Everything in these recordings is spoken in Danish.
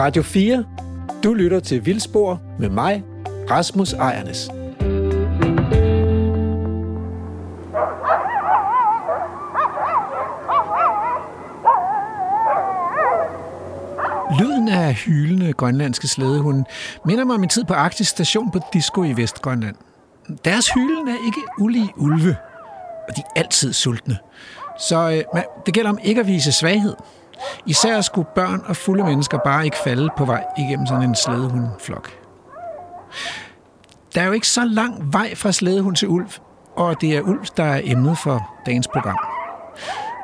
Radio 4. Du lytter til Vildspor med mig, Rasmus Ejernes. Lyden af hylende grønlandske slædehunde minder mig om min tid på Arktis Station på Disco i Vestgrønland. Deres hylen er ikke ulige ulve, og de er altid sultne. Så øh, det gælder om ikke at vise svaghed. Især skulle børn og fulde mennesker bare ikke falde på vej igennem sådan en slædehundflok. Der er jo ikke så lang vej fra slædehund til ulv, og det er ulv, der er emnet for dagens program.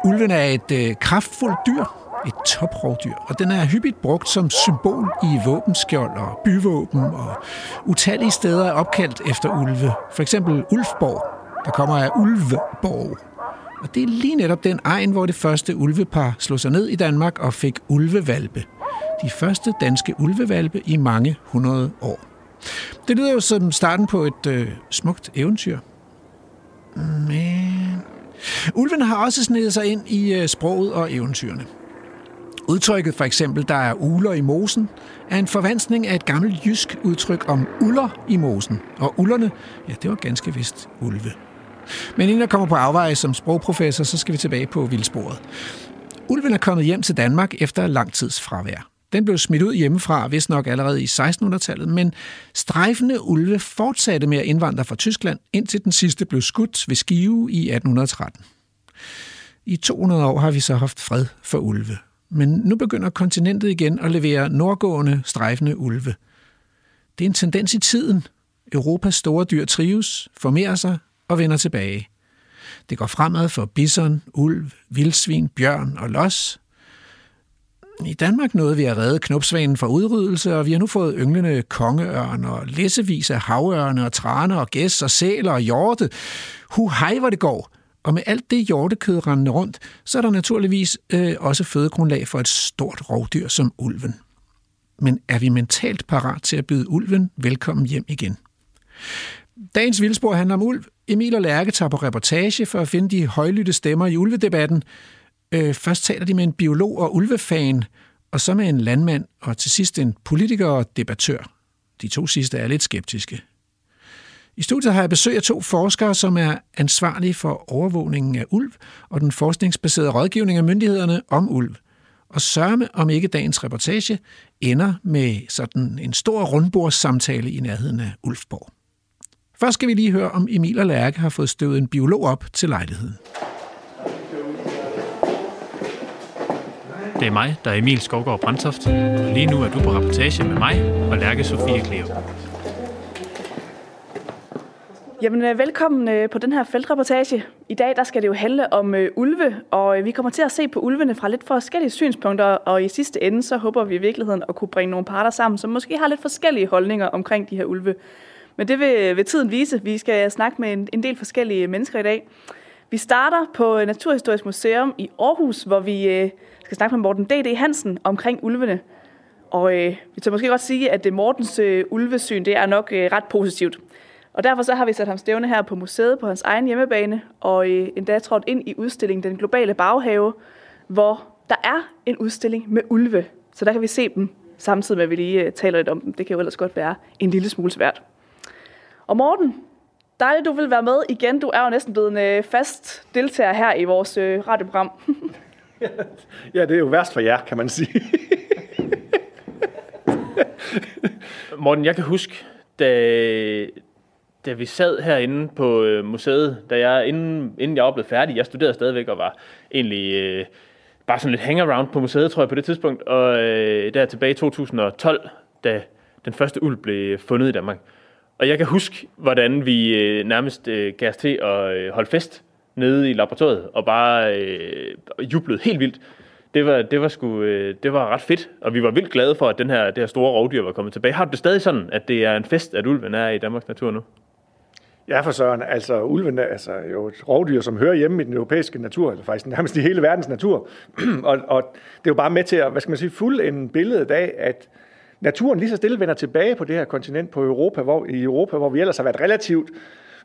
Ulven er et øh, kraftfuldt dyr, et toprovdyr, og den er hyppigt brugt som symbol i våbenskjold og byvåben, og utallige steder er opkaldt efter ulve. For eksempel Ulfborg, der kommer af Ulveborg. Og det er lige netop den egen, hvor det første ulvepar slog sig ned i Danmark og fik ulvevalpe. De første danske ulvevalpe i mange hundrede år. Det lyder jo som starten på et øh, smukt eventyr. Men... Ulven har også snedet sig ind i øh, sproget og eventyrene. Udtrykket for eksempel, der er uler i mosen, er en forvanskning af et gammelt jysk udtryk om uller i mosen. Og ullerne, ja, det var ganske vist ulve. Men inden jeg kommer på afveje som sprogprofessor, så skal vi tilbage på vildsporet. Ulven er kommet hjem til Danmark efter lang tids fravær. Den blev smidt ud hjemmefra, hvis nok allerede i 1600-tallet, men strejfende ulve fortsatte med at indvandre fra Tyskland, indtil den sidste blev skudt ved Skive i 1813. I 200 år har vi så haft fred for ulve. Men nu begynder kontinentet igen at levere nordgående, strejfende ulve. Det er en tendens i tiden. Europas store dyr trives, formerer sig og vender tilbage. Det går fremad for bison, ulv, vildsvin, bjørn og los. I Danmark nåede vi at redde knopsvanen fra udryddelse, og vi har nu fået ynglende kongeørn og læsevis af havørne og traner og gæs og sæler og hjorte. Hu hej, hvor det går! Og med alt det hjortekød rendende rundt, så er der naturligvis øh, også fødegrundlag for et stort rovdyr som ulven. Men er vi mentalt parat til at byde ulven velkommen hjem igen? Dagens vildspor handler om ulv. Emil og Lærke tager på reportage for at finde de højlytte stemmer i ulvedebatten. Øh, først taler de med en biolog og ulvefan, og så med en landmand, og til sidst en politiker og debattør. De to sidste er lidt skeptiske. I studiet har jeg besøg af to forskere, som er ansvarlige for overvågningen af ulv og den forskningsbaserede rådgivning af myndighederne om ulv. Og sørme om ikke dagens reportage ender med sådan en stor rundbordssamtale i nærheden af Ulfborg. Først skal vi lige høre, om Emil og Lærke har fået støvet en biolog op til lejligheden. Det er mig, der er Emil Skovgaard Brandtoft. Lige nu er du på rapportage med mig og Lærke Sofie Kleo. Jamen, øh, velkommen øh, på den her feltreportage. I dag der skal det jo handle om øh, ulve, og vi kommer til at se på ulvene fra lidt forskellige synspunkter, og i sidste ende så håber vi i virkeligheden at kunne bringe nogle parter sammen, som måske har lidt forskellige holdninger omkring de her ulve. Men det vil, vil tiden vise. Vi skal snakke med en, en del forskellige mennesker i dag. Vi starter på øh, Naturhistorisk Museum i Aarhus, hvor vi øh, skal snakke med Morten D.D. Hansen omkring ulvene. Og øh, vi tager måske godt sige, at det Mortens øh, ulvesyn det er nok øh, ret positivt. Og derfor så har vi sat ham stævne her på museet på hans egen hjemmebane, og øh, endda trådt ind i udstillingen Den Globale Baghave, hvor der er en udstilling med ulve. Så der kan vi se dem, samtidig med at vi lige øh, taler lidt om dem. Det kan jo ellers godt være en lille smule svært. Og Morten, dejligt du vil være med igen. Du er jo næsten blevet en øh, fast deltager her i vores øh, radioprogram. ja, det er jo værst for jer, kan man sige. Morten, jeg kan huske, da, da vi sad herinde på øh, museet, da jeg, inden, inden jeg var blevet færdig, jeg studerede stadigvæk og var egentlig øh, bare sådan lidt hangaround på museet, tror jeg, på det tidspunkt. Og øh, der tilbage i 2012, da den første uld blev fundet i Danmark. Og jeg kan huske, hvordan vi øh, nærmest øh, gav os til at øh, holde fest nede i laboratoriet, og bare øh, jublede helt vildt. Det var, det, var sgu, øh, det var ret fedt, og vi var vildt glade for, at den her, det her store rovdyr var kommet tilbage. Har du det stadig sådan, at det er en fest, at ulven er i Danmarks natur nu? Ja, for søren. Altså, ulven er altså, jo et rovdyr, som hører hjemme i den europæiske natur, eller faktisk nærmest i hele verdens natur. og, og det er jo bare med til at, hvad skal man sige, fuld en billede af, at naturen lige så stille vender tilbage på det her kontinent, på Europa, hvor, i Europa, hvor vi ellers har været relativt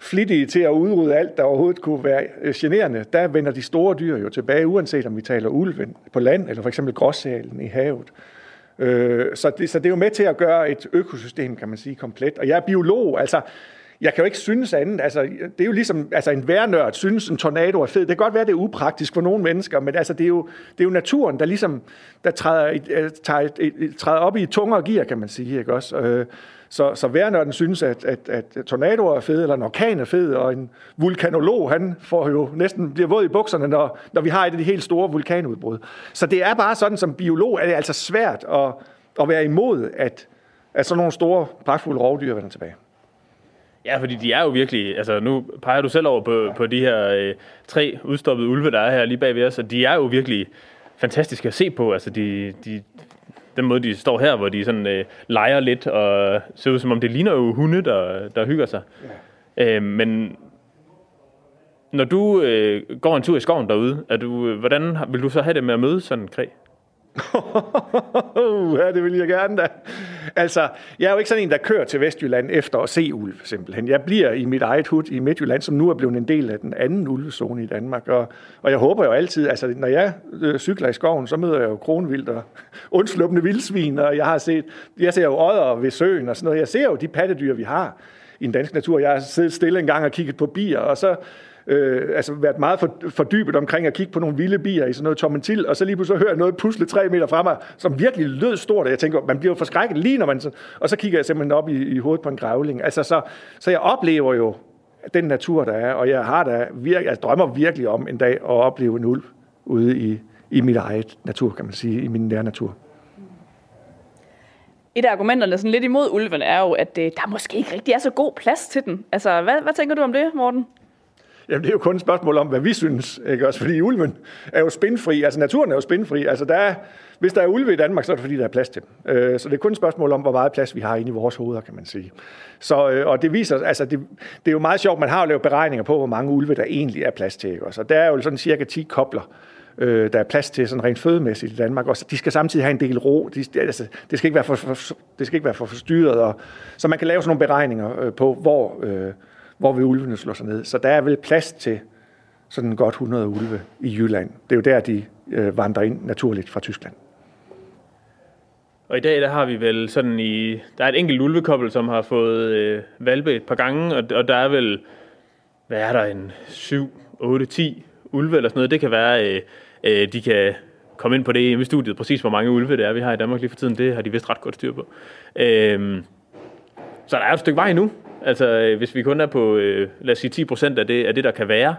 flittige til at udrydde alt, der overhovedet kunne være øh, generende, der vender de store dyr jo tilbage, uanset om vi taler ulven på land, eller for eksempel gråsalen i havet. Øh, så, det, så det er jo med til at gøre et økosystem, kan man sige, komplet. Og jeg er biolog, altså jeg kan jo ikke synes andet. Altså, det er jo ligesom, altså en værnørd synes, en tornado er fed. Det kan godt være, det er upraktisk for nogle mennesker, men altså, det, er jo, det er jo naturen, der ligesom der træder, øh, et, tager et, træder op i tungere gear, kan man sige. Ikke også? Øh, så, så værnørden synes, at, at, at tornadoer er fede, eller en orkan er fed, og en vulkanolog, han får jo næsten bliver våd i bukserne, når, når vi har et af de helt store vulkanudbrud. Så det er bare sådan, som biolog er det altså svært at, at være imod, at, at sådan nogle store, pragtfulde rovdyr vender tilbage. Ja, fordi de er jo virkelig, altså nu peger du selv over på, på de her øh, tre udstoppede ulve, der er her lige bag ved os, og de er jo virkelig fantastiske at se på. Altså de, de, den måde, de står her, hvor de sådan øh, leger lidt og ser ud som om det ligner jo hunde, der, der hygger sig. Ja. Øh, men når du øh, går en tur i skoven derude, er du, hvordan vil du så have det med at møde sådan en kræ? Ja, det vil jeg gerne da. Altså, jeg er jo ikke sådan en, der kører til Vestjylland efter at se ulv, simpelthen. Jeg bliver i mit eget hud i Midtjylland, som nu er blevet en del af den anden ulvezone i Danmark. Og, og jeg håber jo altid, altså når jeg øh, cykler i skoven, så møder jeg jo kronvildt og undsluppende vildsvin, og jeg har set, jeg ser jo ådder ved søen og sådan noget. Jeg ser jo de pattedyr, vi har i den danske natur. Jeg har siddet stille en gang og kigget på bier, og så øh, altså været meget for, fordybet omkring at kigge på nogle vilde bier i sådan noget tomentil, og så lige pludselig hører jeg noget pusle tre meter fra mig, som virkelig lød stort, og jeg tænker, man bliver jo forskrækket lige når man, så, og så kigger jeg simpelthen op i, i hovedet på en grævling. Altså, så, så jeg oplever jo den natur, der er, og jeg har da virkelig, jeg drømmer virkelig om en dag at opleve en ulv ude i, i mit eget natur, kan man sige, i min nære natur. Et af argumenterne sådan lidt imod ulven er jo, at øh, der måske ikke rigtig er så god plads til den. Altså, hvad, hvad tænker du om det, Morten? Jamen, det er jo kun et spørgsmål om, hvad vi synes, ikke også? Fordi ulven er jo spindfri, altså naturen er jo spindfri. Altså, der er, hvis der er ulve i Danmark, så er det fordi, der er plads til dem. Øh, så det er kun et spørgsmål om, hvor meget plads vi har inde i vores hoveder, kan man sige. Så, øh, og det viser, altså, det, det er jo meget sjovt, man har jo lavet beregninger på, hvor mange ulve der egentlig er plads til, ikke også? Og der er jo sådan cirka 10 kobler, øh, der er plads til sådan rent fødemæssigt i Danmark. Og de skal samtidig have en del ro. De, altså, det, skal ikke være for, for, det skal ikke være for forstyrret. Og, så man kan lave sådan nogle beregninger øh, på, hvor... Øh, hvor vil ulvene slå sig ned. Så der er vel plads til sådan godt 100 ulve i Jylland. Det er jo der, de øh, vandrer ind naturligt fra Tyskland. Og i dag der har vi vel sådan i... Der er et enkelt ulvekobbel, som har fået øh, valpe et par gange, og, og der er vel... Hvad er der? En 7, 8, 10 ulve eller sådan noget. Det kan være, øh, øh, de kan komme ind på det i studiet, præcis hvor mange ulve det er, vi har i Danmark lige for tiden. Det har de vist ret godt styr på. Øh, så der er et stykke vej nu, Altså, øh, hvis vi kun er på, øh, lad os sige, 10 procent af det, af det, der kan være,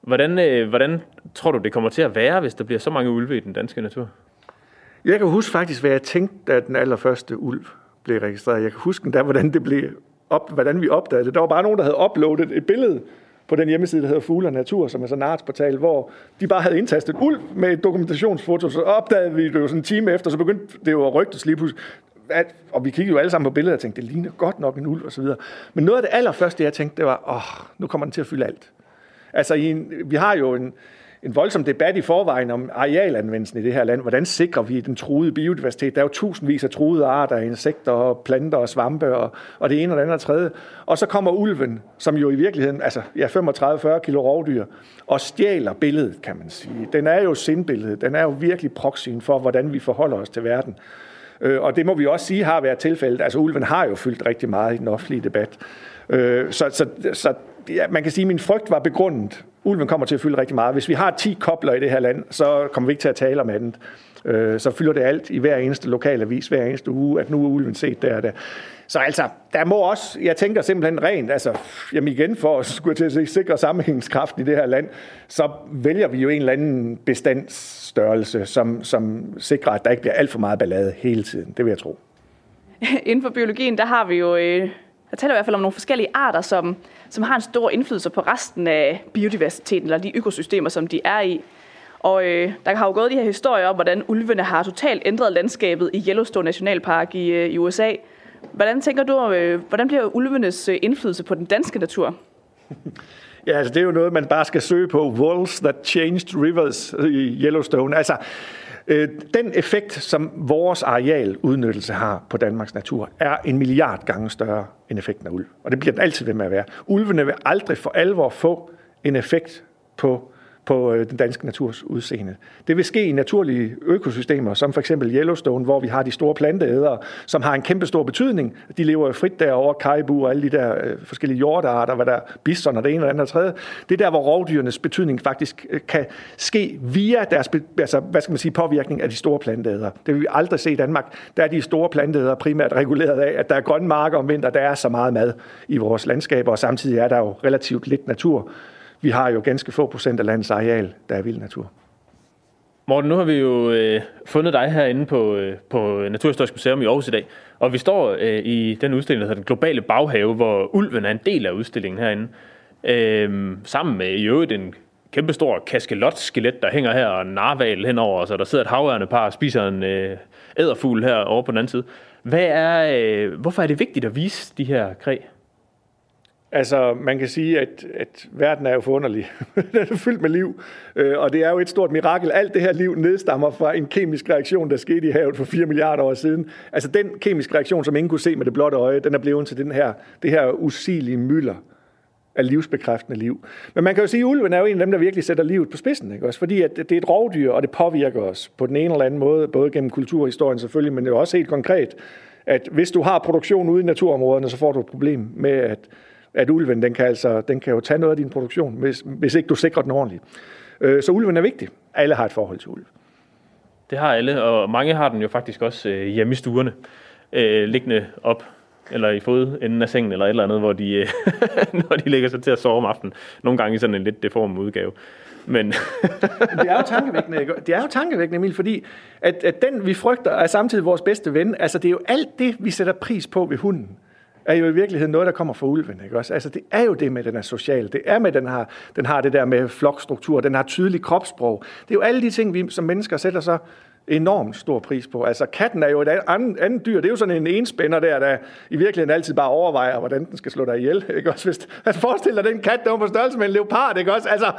hvordan, øh, hvordan tror du, det kommer til at være, hvis der bliver så mange ulve i den danske natur? Jeg kan huske faktisk, hvad jeg tænkte, da den allerførste ulv blev registreret. Jeg kan huske der, hvordan, det blev op, hvordan vi opdagede det. Der var bare nogen, der havde uploadet et billede på den hjemmeside, der hedder Fugle og Natur, som er sådan en artsportal, hvor de bare havde indtastet ulv med et dokumentationsfoto, så opdagede vi det jo sådan en time efter, så begyndte det jo at rygtes lige pludselig at, og vi kiggede jo alle sammen på billedet og tænkte, det ligner godt nok en ulv og så videre. Men noget af det allerførste, jeg tænkte, det var, åh, nu kommer den til at fylde alt. Altså, i en, vi har jo en, en voldsom debat i forvejen om arealanvendelsen i det her land. Hvordan sikrer vi den truede biodiversitet? Der er jo tusindvis af truede arter, insekter, planter og svampe og, og det ene og det andet og tredje. Og så kommer ulven, som jo i virkeligheden, altså ja, 35-40 kilo rovdyr, og stjæler billedet, kan man sige. Den er jo sindbilledet. Den er jo virkelig proxyen for, hvordan vi forholder os til verden. Øh, og det må vi også sige har været tilfældet. Altså ulven har jo fyldt rigtig meget i den offentlige debat. Øh, så så, så ja, man kan sige, at min frygt var begrundet. Ulven kommer til at fylde rigtig meget. Hvis vi har 10 kobler i det her land, så kommer vi ikke til at tale om andet. Øh, så fylder det alt i hver eneste lokalavis, hver eneste uge, at nu er ulven set der og der. Så altså, der må også, jeg tænker simpelthen rent, altså, jamen igen for at skulle til at sikre sammenhængskraften i det her land, så vælger vi jo en eller anden bestandsstørrelse, som, som sikrer, at der ikke bliver alt for meget ballade hele tiden. Det vil jeg tro. Inden for biologien, der har vi jo, øh, der taler i hvert fald om nogle forskellige arter, som, som har en stor indflydelse på resten af biodiversiteten, eller de økosystemer, som de er i. Og øh, der har jo gået de her historier om, hvordan ulvene har totalt ændret landskabet i Yellowstone Nationalpark i, øh, i USA. Hvordan tænker du, øh, hvordan bliver ulvenes øh, indflydelse på den danske natur? Ja, altså det er jo noget, man bare skal søge på. Wolves that changed rivers i Yellowstone. Altså, øh, den effekt, som vores arealudnyttelse har på Danmarks natur, er en milliard gange større end effekten af ulv. Og det bliver den altid ved med at være. Ulvene vil aldrig for alvor få en effekt på på øh, den danske naturs udseende. Det vil ske i naturlige økosystemer, som for eksempel Yellowstone, hvor vi har de store planteædere, som har en kæmpe stor betydning. De lever jo frit derovre, kaibu og alle de der øh, forskellige jordarter, hvad der bison og det ene og det andet og tredje. Det er der, hvor rovdyrenes betydning faktisk øh, kan ske via deres, altså, hvad skal man sige, påvirkning af de store planteædere. Det vil vi aldrig se i Danmark. Der er de store planteædere primært reguleret af, at der er grønne marker om vinteren, der er så meget mad i vores landskaber, og samtidig er der jo relativt lidt natur. Vi har jo ganske få procent af landets areal, der er vild natur. Morten, nu har vi jo øh, fundet dig herinde på, øh, på Naturhistorisk Museum i Aarhus i dag, og vi står øh, i den udstilling, der hedder Den Globale Baghave, hvor ulven er en del af udstillingen herinde, øh, sammen med i øvrigt en kæmpestor kaskelot-skelet, der hænger her, og en narval henover, så der sidder et havørne par og spiser en øh, æderfugl her over på den anden side. Hvad er, øh, hvorfor er det vigtigt at vise de her kræ? Altså, man kan sige, at, at verden er jo forunderlig. den er fyldt med liv, øh, og det er jo et stort mirakel. Alt det her liv nedstammer fra en kemisk reaktion, der skete i havet for 4 milliarder år siden. Altså, den kemiske reaktion, som ingen kunne se med det blotte øje, den er blevet til den her, det her usigelige mylder af livsbekræftende liv. Men man kan jo sige, at ulven er jo en af dem, der virkelig sætter livet på spidsen. Ikke? Også fordi at det er et rovdyr, og det påvirker os på den ene eller anden måde, både gennem kulturhistorien selvfølgelig, men jo også helt konkret, at hvis du har produktion ude i naturområderne, så får du et problem med, at at ulven den kan, altså, den kan jo tage noget af din produktion, hvis, hvis ikke du sikrer den ordentligt. Øh, så ulven er vigtig. Alle har et forhold til ulv. Det har alle, og mange har den jo faktisk også øh, hjemme i stuerne, øh, liggende op eller i fodenden af sengen, eller et eller andet, hvor de, øh, når de lægger sig til at sove om aftenen. Nogle gange i sådan en lidt deform udgave. Men det er jo tankevækkende, ikke? Det er jo tankevækkende, Emil, fordi at, at den, vi frygter, er samtidig vores bedste ven. Altså, det er jo alt det, vi sætter pris på ved hunden er jo i virkeligheden noget, der kommer fra ulven. Ikke også? Altså, det er jo det med, at den er social. Det er med, at den har, den har det der med flokstruktur. Den har tydelig kropssprog. Det er jo alle de ting, vi som mennesker sætter så enormt stor pris på. Altså katten er jo et andet, andet dyr. Det er jo sådan en enspænder der, der i virkeligheden altid bare overvejer, hvordan den skal slå dig ihjel. Ikke også? Hvis, altså forestil dig den kat, der var på størrelse med en leopard. Ikke også? Altså,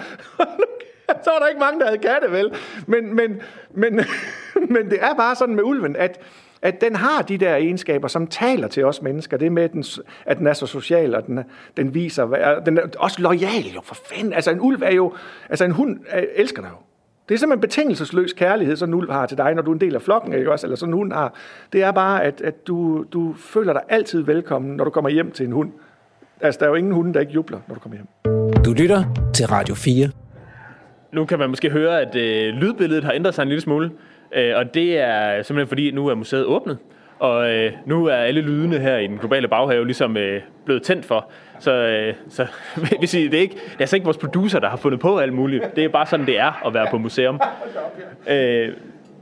så var der ikke mange, der havde katte, vel? Men, men, men, men det er bare sådan med ulven, at at den har de der egenskaber, som taler til os mennesker. Det med, at den, at den er så social, og den, den viser, den er også lojal jo, for fanden. Altså en ulv er jo, altså en hund er, elsker dig jo. Det er simpelthen betingelsesløs kærlighed, sådan en ulv har til dig, når du er en del af flokken, ikke også? Eller sådan en hund har. Det er bare, at, at du, du føler dig altid velkommen, når du kommer hjem til en hund. Altså, der er jo ingen hunde, der ikke jubler, når du kommer hjem. Du lytter til Radio 4. Nu kan man måske høre, at øh, lydbilledet har ændret sig en lille smule. Øh, og det er simpelthen fordi, nu er museet åbnet, og øh, nu er alle lydene her i den globale baghave ligesom øh, blevet tændt for. Så, øh, så vil sige, det er, ikke, det er altså ikke vores producer, der har fundet på alt muligt. Det er bare sådan, det er at være på museum. Øh,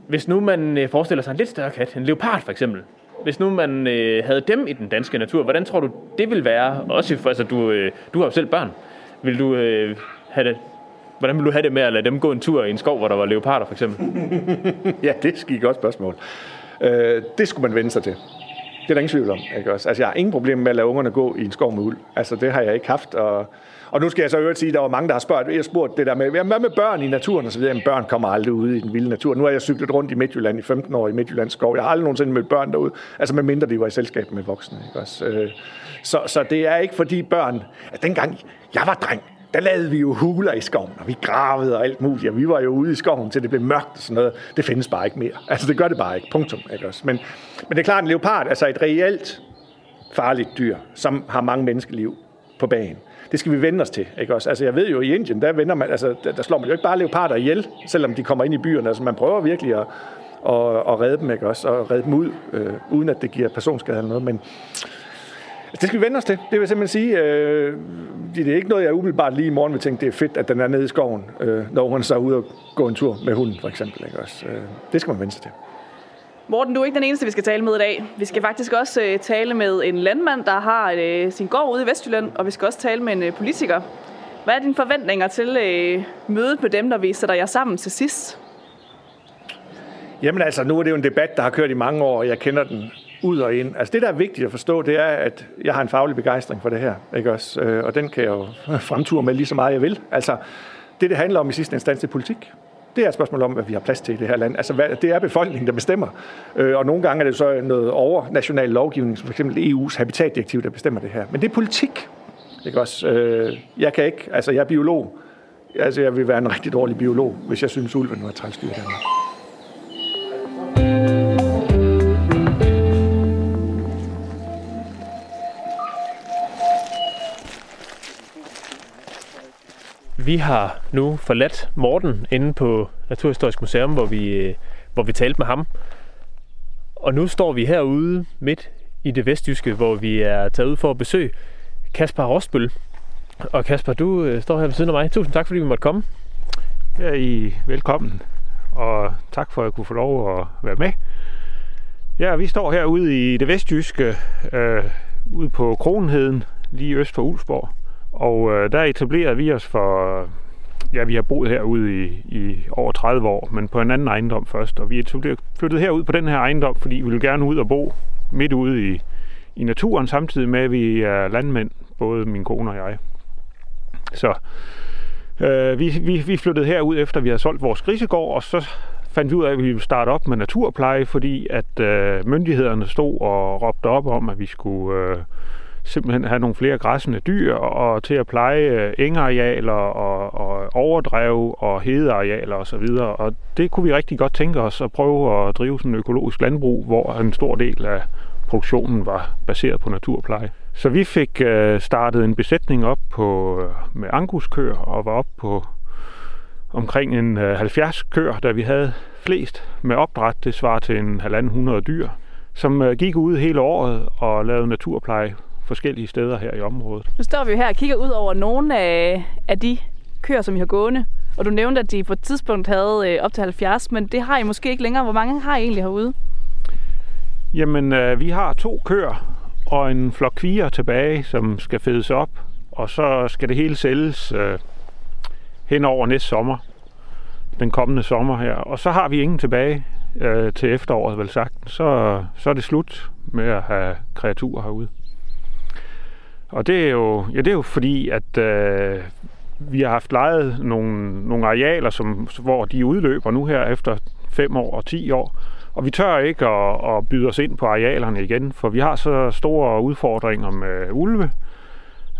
hvis nu man øh, forestiller sig en lidt større kat, en leopard for eksempel, hvis nu man øh, havde dem i den danske natur, hvordan tror du, det vil være? Også for, altså, du, øh, du har jo selv børn. Vil du øh, have det Hvordan vil du have det med at lade dem gå en tur i en skov, hvor der var leoparder for eksempel? ja, det er et godt spørgsmål. Øh, det skulle man vende sig til. Det er der ingen tvivl om. Ikke også? Altså, jeg har ingen problemer med at lade ungerne gå i en skov med uld. Altså, det har jeg ikke haft. Og, og nu skal jeg så øvrigt sige, at der var mange, der har spurgt, jeg spurgt det der med, hvad med børn i naturen og så videre. Jamen, børn kommer aldrig ud i den vilde natur. Nu har jeg cyklet rundt i Midtjylland i 15 år i Midtjyllands skov. Jeg har aldrig nogensinde mødt børn derude. Altså, med mindre de var i selskab med voksne. Ikke også? Øh, så, så det er ikke fordi børn... At dengang jeg var dreng, der lavede vi jo huler i skoven, og vi gravede og alt muligt, og vi var jo ude i skoven, til det blev mørkt og sådan noget. Det findes bare ikke mere. Altså, det gør det bare ikke. Punktum. Ikke også? Men, men det er klart, en leopard altså et reelt farligt dyr, som har mange menneskeliv på banen. Det skal vi vende os til, ikke også? Altså, jeg ved jo, i Indien, der, vender man, altså, der, der slår man jo ikke bare leoparder ihjel, selvom de kommer ind i byerne. Altså, man prøver virkelig at, at, at redde dem, ikke også? Og redde dem ud, øh, uden at det giver personskade eller noget. Men, det skal vi vende os til. Det vil simpelthen sige, øh, det er ikke noget, jeg umiddelbart lige i morgen vil tænke, det er fedt, at den er nede i skoven, øh, når hun så er ude og gå en tur med hunden, for eksempel. Ikke også? Øh, det skal man vende sig til. Morten, du er ikke den eneste, vi skal tale med i dag. Vi skal faktisk også øh, tale med en landmand, der har øh, sin gård ude i Vestjylland, og vi skal også tale med en øh, politiker. Hvad er dine forventninger til øh, mødet med dem, når vi sætter jer sammen til sidst? Jamen altså, nu er det jo en debat, der har kørt i mange år, og jeg kender den ud og ind. Altså det, der er vigtigt at forstå, det er, at jeg har en faglig begejstring for det her, ikke også? Øh, og den kan jeg jo fremture med lige så meget, jeg vil. Altså, det, det handler om i sidste instans, det er politik. Det er et spørgsmål om, hvad vi har plads til i det her land. Altså, hvad, det er befolkningen, der bestemmer. Øh, og nogle gange er det så noget overnational lovgivning, som f.eks. EU's habitatdirektiv, der bestemmer det her. Men det er politik. Ikke også? Øh, jeg kan ikke, altså jeg er biolog. altså, jeg vil være en rigtig dårlig biolog, hvis jeg synes, ulven var trælsdyr i Danmark. Vi har nu forladt Morten inde på Naturhistorisk Museum, hvor vi, øh, hvor vi talte med ham. Og nu står vi herude midt i det vestjyske, hvor vi er taget ud for at besøge Kasper Rosbøl. Og Kasper, du øh, står her ved siden af mig. Tusind tak, fordi vi måtte komme. Ja, I velkommen. Og tak for, at jeg kunne få lov at være med. Ja, vi står herude i det vestjyske, øh, ude på Kronheden, lige øst for Ulsborg. Og øh, der etablerede vi os for, ja, vi har boet herude i, i over 30 år, men på en anden ejendom først. Og vi er flyttet herud på den her ejendom, fordi vi ville gerne ud og bo midt ude i, i naturen, samtidig med, at vi er landmænd, både min kone og jeg. Så øh, vi, vi, vi flyttede herud efter, vi havde solgt vores grisegård, og så fandt vi ud af, at vi ville starte op med naturpleje, fordi at øh, myndighederne stod og råbte op om, at vi skulle øh, simpelthen have nogle flere græssende dyr, og til at pleje øh, engarealer og, og overdrev og hedearealer osv. Og, og det kunne vi rigtig godt tænke os at prøve at drive sådan en økologisk landbrug, hvor en stor del af produktionen var baseret på naturpleje. Så vi fik øh, startet en besætning op på, øh, med anguskøer og var op på omkring en øh, 70 køer, da vi havde flest med opdræt. Det svarer til en halvanden hundrede dyr, som øh, gik ud hele året og lavede naturpleje forskellige steder her i området. Nu står vi jo her og kigger ud over nogle af, af de køer, som I har gående. Og du nævnte, at de på et tidspunkt havde øh, op til 70, men det har I måske ikke længere. Hvor mange har I egentlig herude? Jamen, øh, vi har to køer og en flok kvier tilbage, som skal fedes op. Og så skal det hele sælges øh, hen over næste sommer. Den kommende sommer her. Og så har vi ingen tilbage øh, til efteråret, vel sagt. Så, så er det slut med at have kreaturer herude. Og det er jo, ja, det er jo fordi, at øh, vi har haft lejet nogle, nogle arealer, som, hvor de udløber nu her efter 5 år og 10 år. Og vi tør ikke at, at byde os ind på arealerne igen, for vi har så store udfordringer med ulve,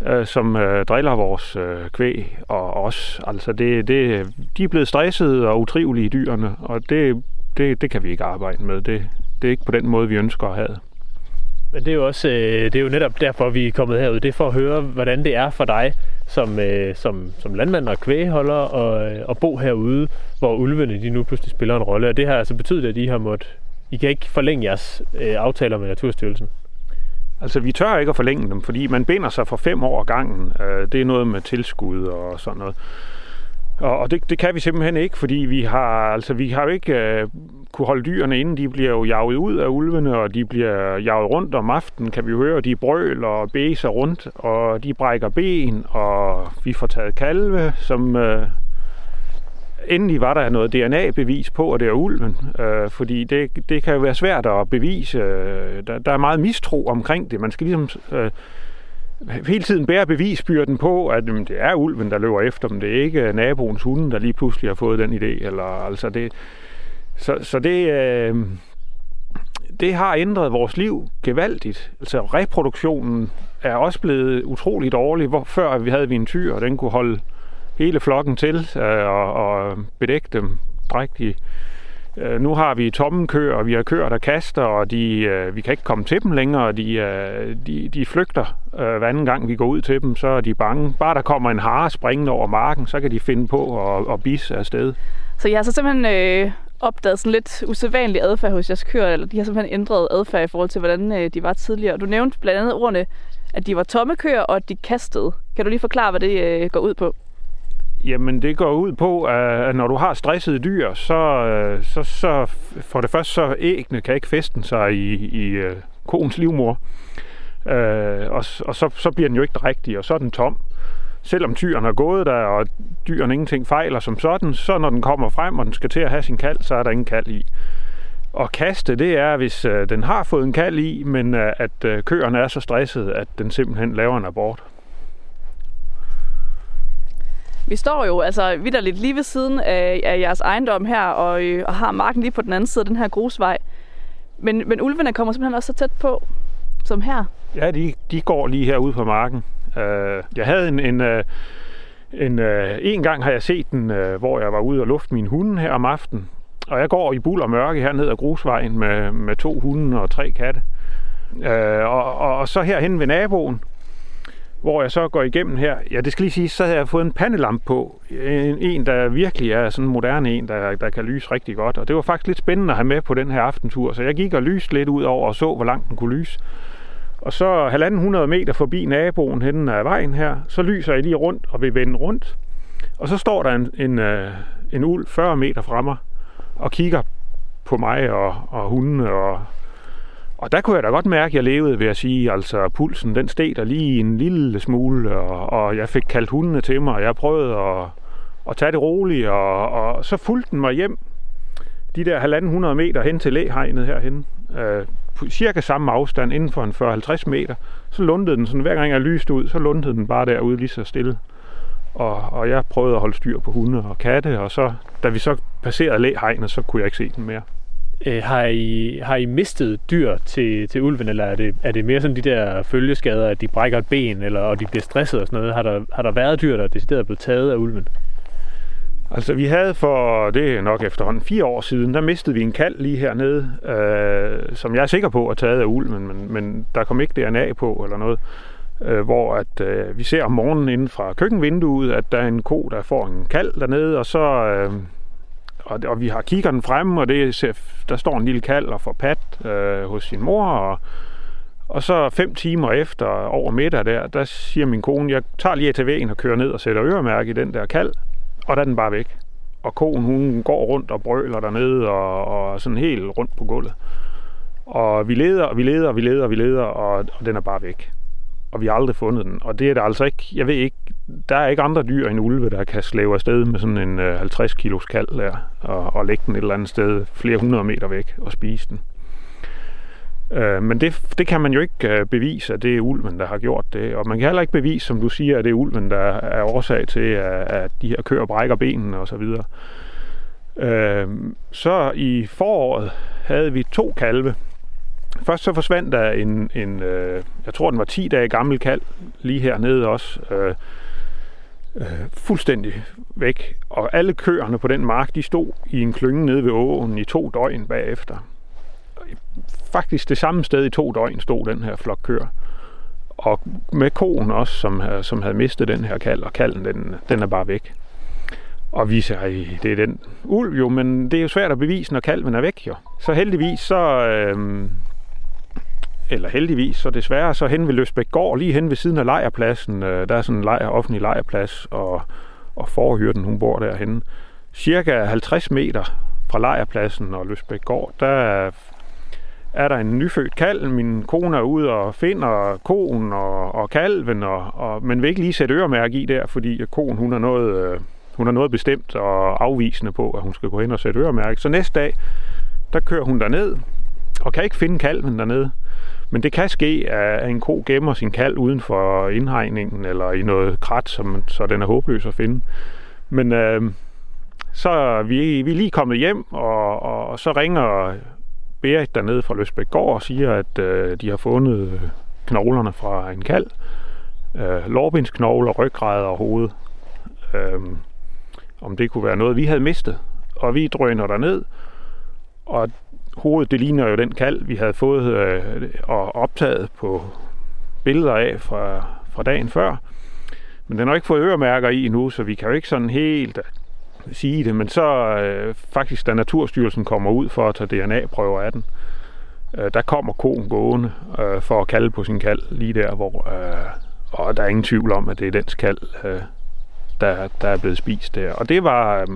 øh, som øh, driller vores øh, kvæg og os. Altså det, det, de er blevet stressede og utrivelige dyrene, og det, det, det kan vi ikke arbejde med. Det, det er ikke på den måde, vi ønsker at have. Men det er jo også øh, det er jo netop derfor, vi er kommet herud. Det er for at høre, hvordan det er for dig som, øh, som, som landmand og kvægholder og, øh, og bo herude, hvor ulvene de nu pludselig spiller en rolle. Og det har altså betydet, at I har måttet... I kan ikke forlænge jeres øh, aftaler med Naturstyrelsen. Altså, vi tør ikke at forlænge dem, fordi man binder sig for fem år gangen. Det er noget med tilskud og sådan noget. Og og det, det kan vi simpelthen ikke, fordi vi har, altså, vi har jo ikke øh, kunne holde dyrene inde. De bliver jo jaget ud af ulvene, og de bliver jaget rundt om aftenen, kan vi høre. De brøl og bæser rundt, og de brækker ben, og vi får taget kalve, som... Øh, endelig var der noget DNA-bevis på, at det er ulven, øh, fordi det, det kan jo være svært at bevise. Øh, der, der er meget mistro omkring det. Man skal ligesom Øh, hele tiden bærer bevisbyrden på, at jamen, det er ulven, der løber efter dem. Det er ikke øh, naboens hunde, der lige pludselig har fået den idé. Eller, altså det, så, så det, øh, det har ændret vores liv gevaldigt. Altså reproduktionen er også blevet utrolig dårlig. Hvor, før vi havde vi en tyr, og den kunne holde hele flokken til øh, og, og bedække dem drægtigt Øh, nu har vi tomme køer, og vi har køer, der kaster, og de, øh, vi kan ikke komme til dem længere, og de, øh, de, de flygter øh, hver anden gang, vi går ud til dem, så er de bange. Bare der kommer en hare springende over marken, så kan de finde på at, at bisse afsted. Så jeg har så simpelthen øh, opdaget sådan lidt usædvanlig adfærd hos jeres køer, eller de har simpelthen ændret adfærd i forhold til, hvordan øh, de var tidligere. Du nævnte blandt andet ordene, at de var tomme køer, og at de kastede. Kan du lige forklare, hvad det øh, går ud på? Jamen, det går ud på, at når du har stressede dyr, så, øh, så, så for det første, så æggene kan ikke festen sig i, i øh, koens livmor. Uh, øh, og og så, så bliver den jo ikke rigtig, og så er den tom. Selvom tyren har gået der, og dyren ingenting fejler som sådan, så når den kommer frem, og den skal til at have sin kald, så er der ingen kald i. Og kaste, det er, hvis den har fået en kald i, men at køerne er så stresset, at den simpelthen laver en abort. Vi står jo altså vidderligt lige ved siden af, af jeres ejendom her, og, øh, og har marken lige på den anden side af den her grusvej. Men, men ulvene kommer simpelthen også så tæt på, som her. Ja, de, de går lige herude på marken. Uh, jeg havde en, en, uh, En, øh, en gang har jeg set den, øh, hvor jeg var ude og lufte min hunde her om aftenen. Og jeg går i bul og mørke her ned ad grusvejen med, med to hunde og tre katte. Øh, og, og, og så herhen ved naboen, hvor jeg så går igennem her. Ja, det skal lige sige, så havde jeg fået en pandelamp på. En, en der virkelig er sådan en moderne en, der, der kan lyse rigtig godt. Og det var faktisk lidt spændende at have med på den her aftentur. Så jeg gik og lyste lidt ud over og så, hvor langt den kunne lyse. Og så halvanden hundrede meter forbi naboen hen ad vejen her, så lyser jeg lige rundt og vil vende rundt. Og så står der en, en, øh, en uld 40 meter fra mig og kigger på mig og, og hundene. Og, og der kunne jeg da godt mærke, at jeg levede ved at sige, altså pulsen den steg der lige en lille smule, og, og jeg fik kaldt hundene til mig, og jeg prøvede at, at tage det roligt, og, og så fulgte den mig hjem de der halvanden hundrede meter hen til læhegnet herhen. Øh, cirka samme afstand inden for en 40-50 meter, så lundede den sådan, hver gang jeg lyste ud, så lundede den bare derude lige så stille. Og, og jeg prøvede at holde styr på hunde og katte, og så, da vi så passerede læhegnet, så kunne jeg ikke se den mere. Øh, har, I, har I mistet dyr til, til ulven, eller er det, er det mere sådan de der følgeskader, at de brækker et ben, eller, og de bliver stresset og sådan noget? Har der, har der været dyr, der er decideret blevet taget af ulven? Altså vi havde for, det er nok efterhånden fire år siden, der mistede vi en kald lige hernede, øh, som jeg er sikker på er taget af ulven, men, men der kom ikke DNA på eller noget. Øh, hvor at øh, vi ser om morgenen inden fra køkkenvinduet, at der er en ko, der får en kald dernede, og så... Øh, og, og vi har kiggeren fremme, og det ser, der står en lille kald og får pat øh, hos sin mor, og, og så fem timer efter over middag der, der siger min kone, jeg tager lige ATV'en og kører ned og sætter øremærke i den der kald, og der er den bare væk. Og konen, hun går rundt og brøler dernede, og, og sådan helt rundt på gulvet. Og vi leder, og vi leder, og vi leder, og vi leder, og, og den er bare væk. Og vi har aldrig fundet den. Og det er der altså ikke, jeg ved ikke, der er ikke andre dyr end ulve, der kan slæve afsted med sådan en øh, 50 kilos kald der, og, og lægge den et eller andet sted flere hundrede meter væk og spise den. Øh, men det, det kan man jo ikke øh, bevise, at det er ulven, der har gjort det. Og man kan heller ikke bevise, som du siger, at det er ulven, der er årsag til, at de her køer brækker benene osv. Øh, så i foråret havde vi to kalve. Først så forsvandt der en, en øh, jeg tror den var 10 dage gammel kald, lige hernede også. Øh, øh, fuldstændig væk. Og alle køerne på den mark, de stod i en klynge nede ved åen i to døgn bagefter faktisk det samme sted i to døgn stod den her flok køer. Og med koen også, som, som havde mistet den her kald, og kalden, den, den er bare væk. Og vi siger, det er den ulv jo, men det er jo svært at bevise, når kalven er væk jo. Så heldigvis, så, øh, eller heldigvis, så desværre, så hen ved Løsbæk Gård, lige hen ved siden af lejrpladsen, øh, der er sådan en lejr, offentlig lejrplads, og, og forhyrten, hun bor derhen. Cirka 50 meter fra lejrpladsen og Løsbæk Gård, der er der en nyfødt kalv. Min kone er ude og finder konen og, og kalven, og, og, men vil ikke lige sætte øremærke i der, fordi konen hun er noget, øh, hun er noget bestemt og afvisende på, at hun skal gå hen og sætte øremærke. Så næste dag, der kører hun derned, og kan ikke finde kalven dernede. Men det kan ske, at en ko gemmer sin kald uden for indhegningen, eller i noget krat, som, så den er håbløs at finde. Men øh, så er vi, vi er lige kommet hjem, og, og så ringer Berit dernede fra Løsbæk Gård og siger, at øh, de har fundet knoglerne fra en kald. Øh, lårbindsknogler, ryggrad og hoved. Øh, om det kunne være noget, vi havde mistet. Og vi drøner derned, og hovedet, det ligner jo den kald, vi havde fået øh, og optaget på billeder af fra, fra dagen før. Men den har ikke fået øremærker i nu, så vi kan jo ikke sådan helt øh, sige det, men så øh, faktisk, da Naturstyrelsen kommer ud for at tage DNA-prøver af den, øh, der kommer koen gående øh, for at kalde på sin kald lige der, hvor øh, og der er ingen tvivl om, at det er dens kald, øh, der, der er blevet spist der. Og det var øh,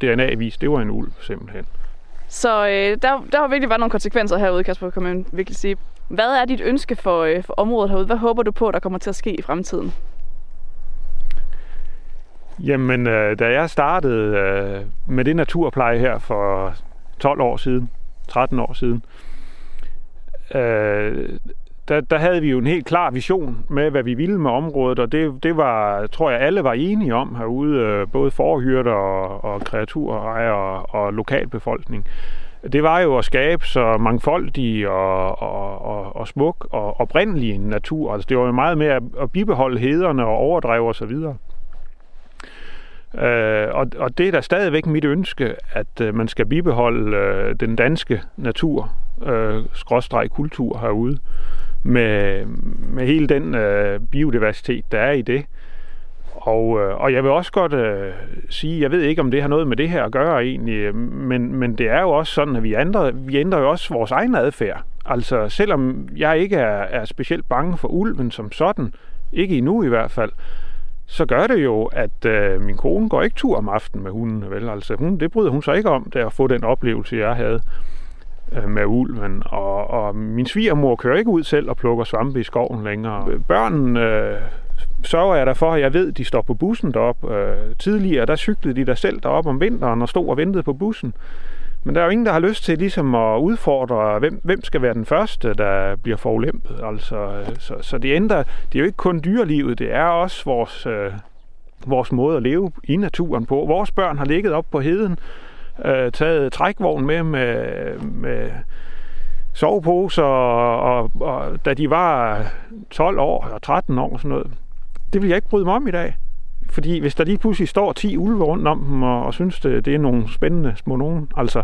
DNA-vis, det var en ulv simpelthen. Så øh, der, der har virkelig været nogle konsekvenser herude, Kasper, kan man virkelig sige. Hvad er dit ønske for, øh, for området herude? Hvad håber du på, der kommer til at ske i fremtiden? Jamen, øh, da jeg startede øh, med det naturpleje her for 12 år siden, 13 år siden, øh, der, der havde vi jo en helt klar vision med, hvad vi ville med området, og det, det var, tror jeg, alle var enige om herude, øh, både forhyrter og, og kreaturejere og, og lokalbefolkning. Det var jo at skabe så mangfoldig og, og, og, og smuk og oprindelig natur. Altså, det var jo meget med at, at bibeholde hederne og overdrev og så videre. Øh, og, og det er da stadigvæk mit ønske, at øh, man skal bibeholde øh, den danske natur, øh, skråstreg kultur herude, med, med hele den øh, biodiversitet, der er i det. Og, øh, og jeg vil også godt øh, sige, jeg ved ikke, om det har noget med det her at gøre egentlig, øh, men, men det er jo også sådan, at vi ændrer, vi ændrer jo også vores egen adfærd. Altså, selvom jeg ikke er, er specielt bange for ulven som sådan, ikke endnu i hvert fald, så gør det jo, at øh, min kone går ikke tur om aftenen med hunden. Vel? Altså, hun, det bryder hun sig ikke om, der at få den oplevelse, jeg havde øh, med ulven. Og, og min svigermor kører ikke ud selv og plukker svampe i skoven længere. Børnen øh, sørger jeg derfor, jeg ved, de står på bussen derop. Øh, tidligere, der cyklede de der selv derop om vinteren og stod og ventede på bussen. Men der er jo ingen, der har lyst til ligesom at udfordre, hvem, hvem skal være den første, der bliver forulæmpet. Altså, øh, så, så det ændrer, det er jo ikke kun dyrelivet, det er også vores, øh, vores måde at leve i naturen på. Vores børn har ligget op på heden, øh, taget trækvogn med med, med soveposer, og, og, og da de var 12 år og 13 år og sådan noget. Det vil jeg ikke bryde mig om i dag. Fordi hvis der lige pludselig står 10 ulve rundt om dem, og, og synes, det, det er nogle spændende små nogen, altså,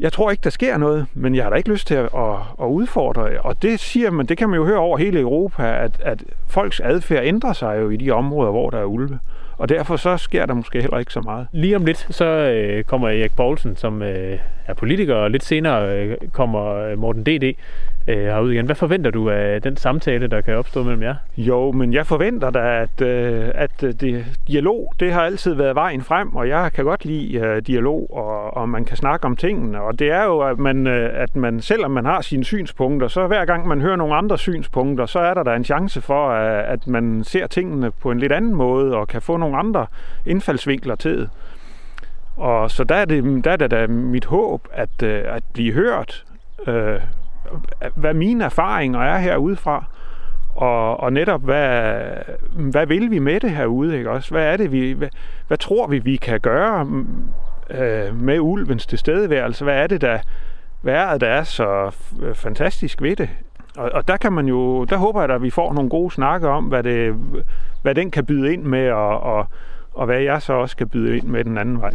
jeg tror ikke, der sker noget, men jeg har da ikke lyst til at, at, at udfordre. Og det siger man, det kan man jo høre over hele Europa, at, at folks adfærd ændrer sig jo i de områder, hvor der er ulve. Og derfor så sker der måske heller ikke så meget. Lige om lidt, så øh, kommer Erik Poulsen, som øh, er politiker, og lidt senere øh, kommer øh, Morten D.D. Øh, herud igen. Hvad forventer du af den samtale, der kan opstå mellem jer? Jo, men jeg forventer da, at, øh, at øh, det, dialog, det har altid været vejen frem, og jeg kan godt lide øh, dialog, og, og man kan snakke om tingene. Og det er jo, at man, øh, at man, selvom man har sine synspunkter, så hver gang man hører nogle andre synspunkter, så er der da en chance for, øh, at man ser tingene på en lidt anden måde, og kan få nogle andre indfaldsvinkler til det. Og så der er det, der er det da mit håb at, at blive hørt, øh, hvad mine erfaringer er herudefra, og, og netop, hvad, hvad vil vi med det herude, ikke også? Hvad er det, vi, hvad, hvad tror vi, vi kan gøre mm, øh, med ulvens tilstedeværelse? Hvad er det, der, hvad er der er så øh, fantastisk ved det? Og, og der kan man jo, der håber jeg, at vi får nogle gode snakke om, hvad, det, hvad den kan byde ind med, og, og, og hvad jeg så også kan byde ind med den anden vej.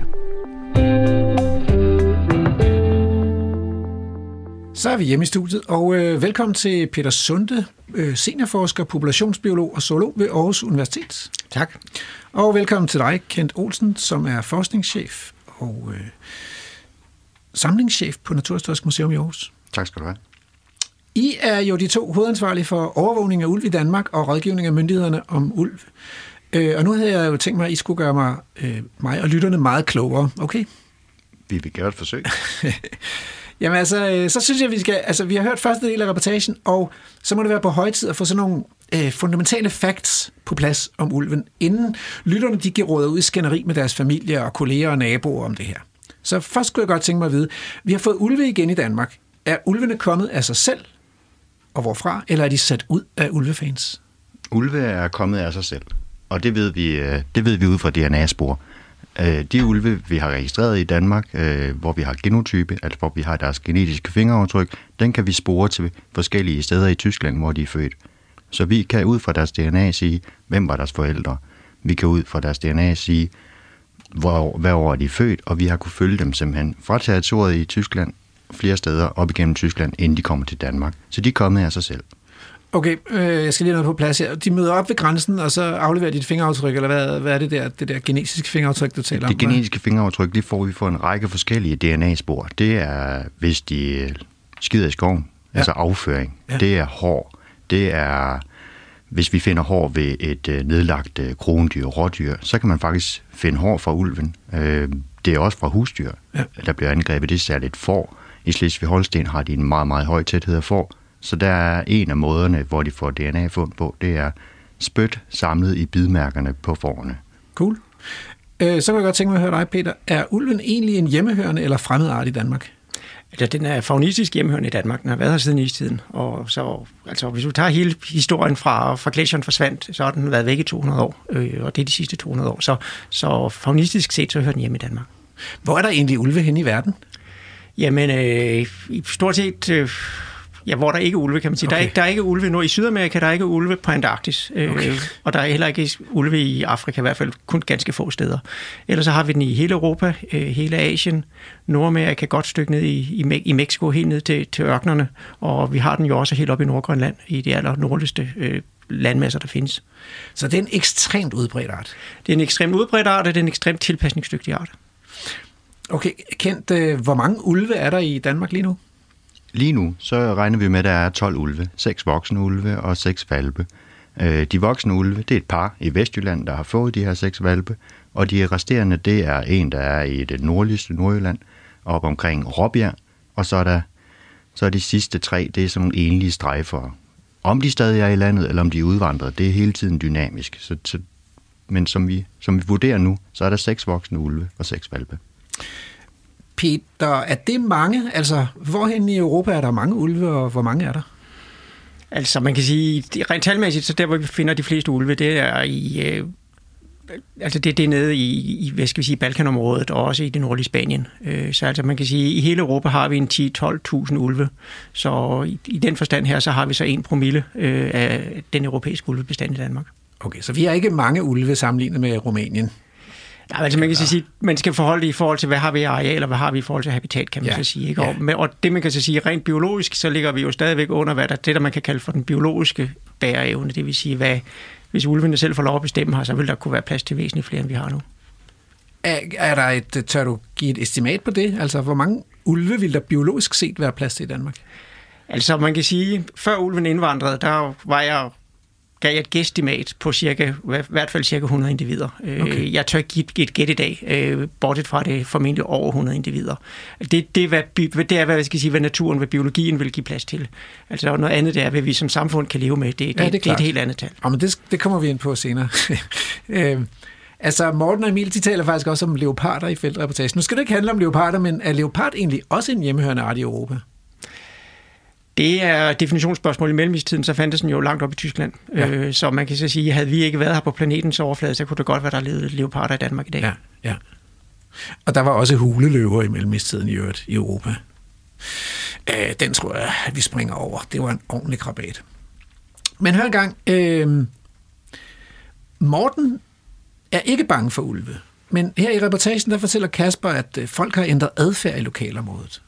Så er vi hjemme i studiet, og øh, velkommen til Peter Sunde, øh, seniorforsker, populationsbiolog og zoolog ved Aarhus Universitet. Tak. Og velkommen til dig, Kent Olsen, som er forskningschef og øh, samlingschef på Naturhistorisk Museum i Aarhus. Tak skal du have. I er jo de to hovedansvarlige for overvågning af ulv i Danmark og rådgivning af myndighederne om ulv. Øh, og nu havde jeg jo tænkt mig, at I skulle gøre mig, øh, mig og lytterne meget klogere. Okay? Vi vil gøre et forsøg. Jamen altså, øh, så synes jeg, vi skal... Altså, vi har hørt første del af reportagen, og så må det være på højtid at få sådan nogle øh, fundamentale facts på plads om ulven, inden lytterne de giver råd ud i skænderi med deres familie og kolleger og naboer om det her. Så først skulle jeg godt tænke mig at vide, vi har fået ulve igen i Danmark. Er ulvene kommet af sig selv, og hvorfra, eller er de sat ud af ulvefans? Ulve er kommet af sig selv, og det ved vi, øh, det ved vi ud fra DNA-spor. Øh, de ulve, vi har registreret i Danmark, øh, hvor vi har genotype, altså hvor vi har deres genetiske fingeraftryk, den kan vi spore til forskellige steder i Tyskland, hvor de er født. Så vi kan ud fra deres DNA sige, hvem var deres forældre. Vi kan ud fra deres DNA sige, hvor, hvad år er de født, og vi har kunne følge dem simpelthen fra territoriet i Tyskland flere steder op igennem Tyskland, inden de kommer til Danmark. Så de er kommet af sig selv. Okay, øh, jeg skal lige have noget på plads her. De møder op ved grænsen, og så afleverer de et fingeraftryk, eller hvad, hvad er det der, det der genetiske fingeraftryk, du taler det om? Det genetiske fingeraftryk, det får vi for en række forskellige DNA-spor. Det er, hvis de skider i skoven, ja. altså afføring. Ja. Det er hår. Det er, hvis vi finder hår ved et øh, nedlagt øh, krondyr, rådyr, så kan man faktisk finde hår fra ulven. Øh, det er også fra husdyr, ja. der bliver angrebet. Det er særligt får. I Slesvig-Holsten har de en meget, meget høj tæthed af får så der er en af måderne, hvor de får DNA-fund på, det er spyt samlet i bidmærkerne på forerne. Cool. Øh, så kan jeg godt tænke mig at høre dig, Peter. Er ulven egentlig en hjemmehørende eller fremmed art i Danmark? Altså, den er faunistisk hjemmehørende i Danmark. Den har været her siden istiden. Og så, altså, hvis du tager hele historien fra, fra glacieren forsvandt, så har den været væk i 200 år. Øh, og det er de sidste 200 år. Så, så faunistisk set, så hører den hjemme i Danmark. Hvor er der egentlig ulve hen i verden? Jamen, øh, i stort set... Øh, Ja, hvor der ikke er ulve, kan man sige. Okay. Der, er ikke, der er ikke ulve nu. I Sydamerika der er ikke ulve på Antarktis, øh, okay. og der er heller ikke ulve i Afrika, i hvert fald kun ganske få steder. Ellers så har vi den i hele Europa, øh, hele Asien, Nordamerika, godt stykke ned i, i, i Mexico, helt ned til, til ørkenerne, og vi har den jo også helt op i Nordgrønland, i de aller nordligste øh, landmasser, der findes. Så det er en ekstremt udbredt art? Det er en ekstremt udbredt art, og det er en ekstremt tilpasningsdygtig art. Okay, Kent, øh, hvor mange ulve er der i Danmark lige nu? Lige nu, så regner vi med, at der er 12 ulve. 6 voksne ulve og 6 valpe. Øh, de voksne ulve, det er et par i Vestjylland, der har fået de her 6 valpe. Og de resterende, det er en, der er i det nordligste Nordjylland, op omkring Råbjerg. Og så er der så er de sidste tre, det er sådan nogle enlige strejfer. Om de stadig er i landet, eller om de er udvandret, det er hele tiden dynamisk. Så, så, men som vi, som vi vurderer nu, så er der seks voksne ulve og seks valpe. Peter, er det mange? Altså, hvorhen i Europa er der mange ulve, og hvor mange er der? Altså, man kan sige, rent talmæssigt, så der, hvor vi finder de fleste ulve, det er i... Øh, altså det, det er nede i, i, hvad skal vi sige, Balkanområdet og også i det nordlige Spanien. Øh, så altså man kan sige, i hele Europa har vi en 10-12.000 ulve. Så i, i den forstand her, så har vi så en promille øh, af den europæiske ulvebestand i Danmark. Okay, så vi har ikke mange ulve sammenlignet med Rumænien? Ja, altså man kan sige, man skal forholde det i forhold til, hvad har vi i areal, og hvad har vi i forhold til habitat, kan man ja. så sige. Ikke? Og, ja. og det man kan så sige, rent biologisk, så ligger vi jo stadigvæk under, hvad der, det, der man kan kalde for den biologiske bæreevne. Det vil sige, hvad, hvis ulvene selv får lov at bestemme her, så vil der kunne være plads til væsentligt flere, end vi har nu. Er, er der et, tør du give et estimat på det? Altså, hvor mange ulve vil der biologisk set være plads til i Danmark? Altså, man kan sige, før ulven indvandrede, der var jeg gav jeg et gæstimat på cirka, i hvert fald cirka 100 individer. Øh, okay. Jeg tør ikke give et gæt i dag, øh, bortet fra det formentlig over 100 individer. Det, det, er, hvad, det er, hvad, jeg skal sige, hvad naturen, hvad biologien vil give plads til. Altså noget andet, det er, hvad vi som samfund kan leve med. Det, ja, det, er, det er et helt andet tal. Ja, men det, det kommer vi ind på senere. øh, altså, Morten og Emil, de taler faktisk også om leoparder i feltreportagen. Nu skal det ikke handle om leoparder, men er leopard egentlig også en hjemmehørende art i Europa? Det er definitionsspørgsmål i mellemistiden, så fandtes den jo langt op i Tyskland. Ja. Øh, så man kan så sige, havde vi ikke været her på planetens overflade, så kunne det godt være, der levede leoparder i Danmark i dag. Ja, ja. Og der var også huleløver i mellemistiden i øvrigt i Europa. Øh, den tror jeg, at vi springer over. Det var en ordentlig krabat. Men hør en gang. Øh, Morten er ikke bange for ulve. Men her i reportagen, der fortæller Kasper, at øh, folk har ændret adfærd i lokalområdet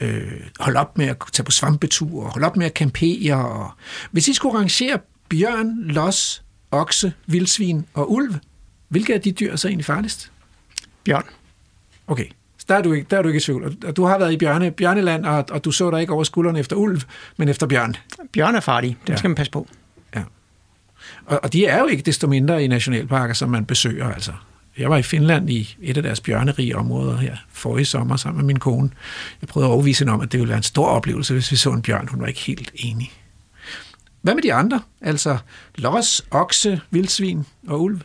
øh, holde op med at tage på svampetur, og holde op med at campere. Og... Hvis I skulle rangere bjørn, los, okse, vildsvin og ulv, hvilke af de dyr er så egentlig farligst? Bjørn. Okay, så der er du ikke, der er du ikke i tvivl. Og du har været i bjørne, bjørneland, og, og du så dig ikke over skuldrene efter ulv, men efter bjørn. Bjørn er farlig, den ja. skal man passe på. Ja. Og, og de er jo ikke desto mindre i nationalparker, som man besøger, altså. Jeg var i Finland i et af deres bjørnerige områder her forrige sommer sammen med min kone. Jeg prøvede at overvise hende om, at det ville være en stor oplevelse, hvis vi så en bjørn. Hun var ikke helt enig. Hvad med de andre? Altså los, okse, vildsvin og ulv?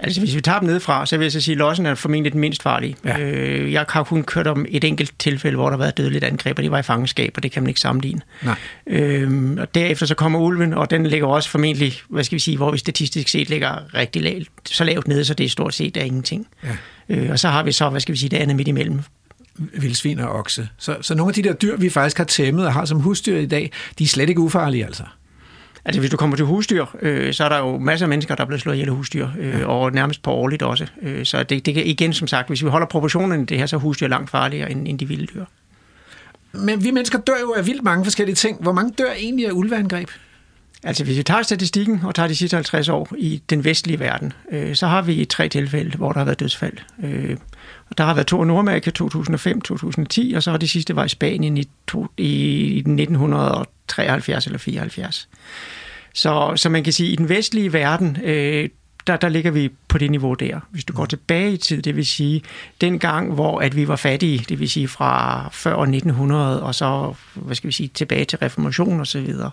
Altså hvis vi tager dem nedefra, så vil jeg så sige, at lossen er formentlig den mindst farlige. Ja. Øh, jeg har kun kørt om et enkelt tilfælde, hvor der har været dødeligt angreb, og det var i fangenskab, og det kan man ikke sammenligne. Nej. Øhm, og derefter så kommer ulven, og den ligger også formentlig, hvad skal vi sige, hvor vi statistisk set ligger rigtig lavt, så lavt nede, så det er stort set er ingenting. Ja. Øh, og så har vi så, hvad skal vi sige, det andet midt imellem, vildsvin og okse. Så, så nogle af de der dyr, vi faktisk har tæmmet og har som husdyr i dag, de er slet ikke ufarlige altså. Altså hvis du kommer til husdyr, øh, så er der jo masser af mennesker, der er blevet slået ihjel af husdyr, øh, ja. og nærmest på årligt også. Øh, så det, det kan igen, som sagt, hvis vi holder proportionerne i det her, så er husdyr langt farligere end, end de vilde dyr. Men vi mennesker dør jo af vildt mange forskellige ting. Hvor mange dør egentlig af ulveangreb? Altså hvis vi tager statistikken og tager de sidste 50 år i den vestlige verden, øh, så har vi tre tilfælde, hvor der har været dødsfald. Øh, og der har været to i Nordamerika 2005-2010, og så har de sidste var i Spanien i, to, i 73 eller 74. Så, så man kan sige, at i den vestlige verden, øh, der, der ligger vi på det niveau der. Hvis du går tilbage i tid, det vil sige den gang, hvor at vi var fattige, det vil sige fra før 1900 og så, hvad skal vi sige, tilbage til reformation og så videre,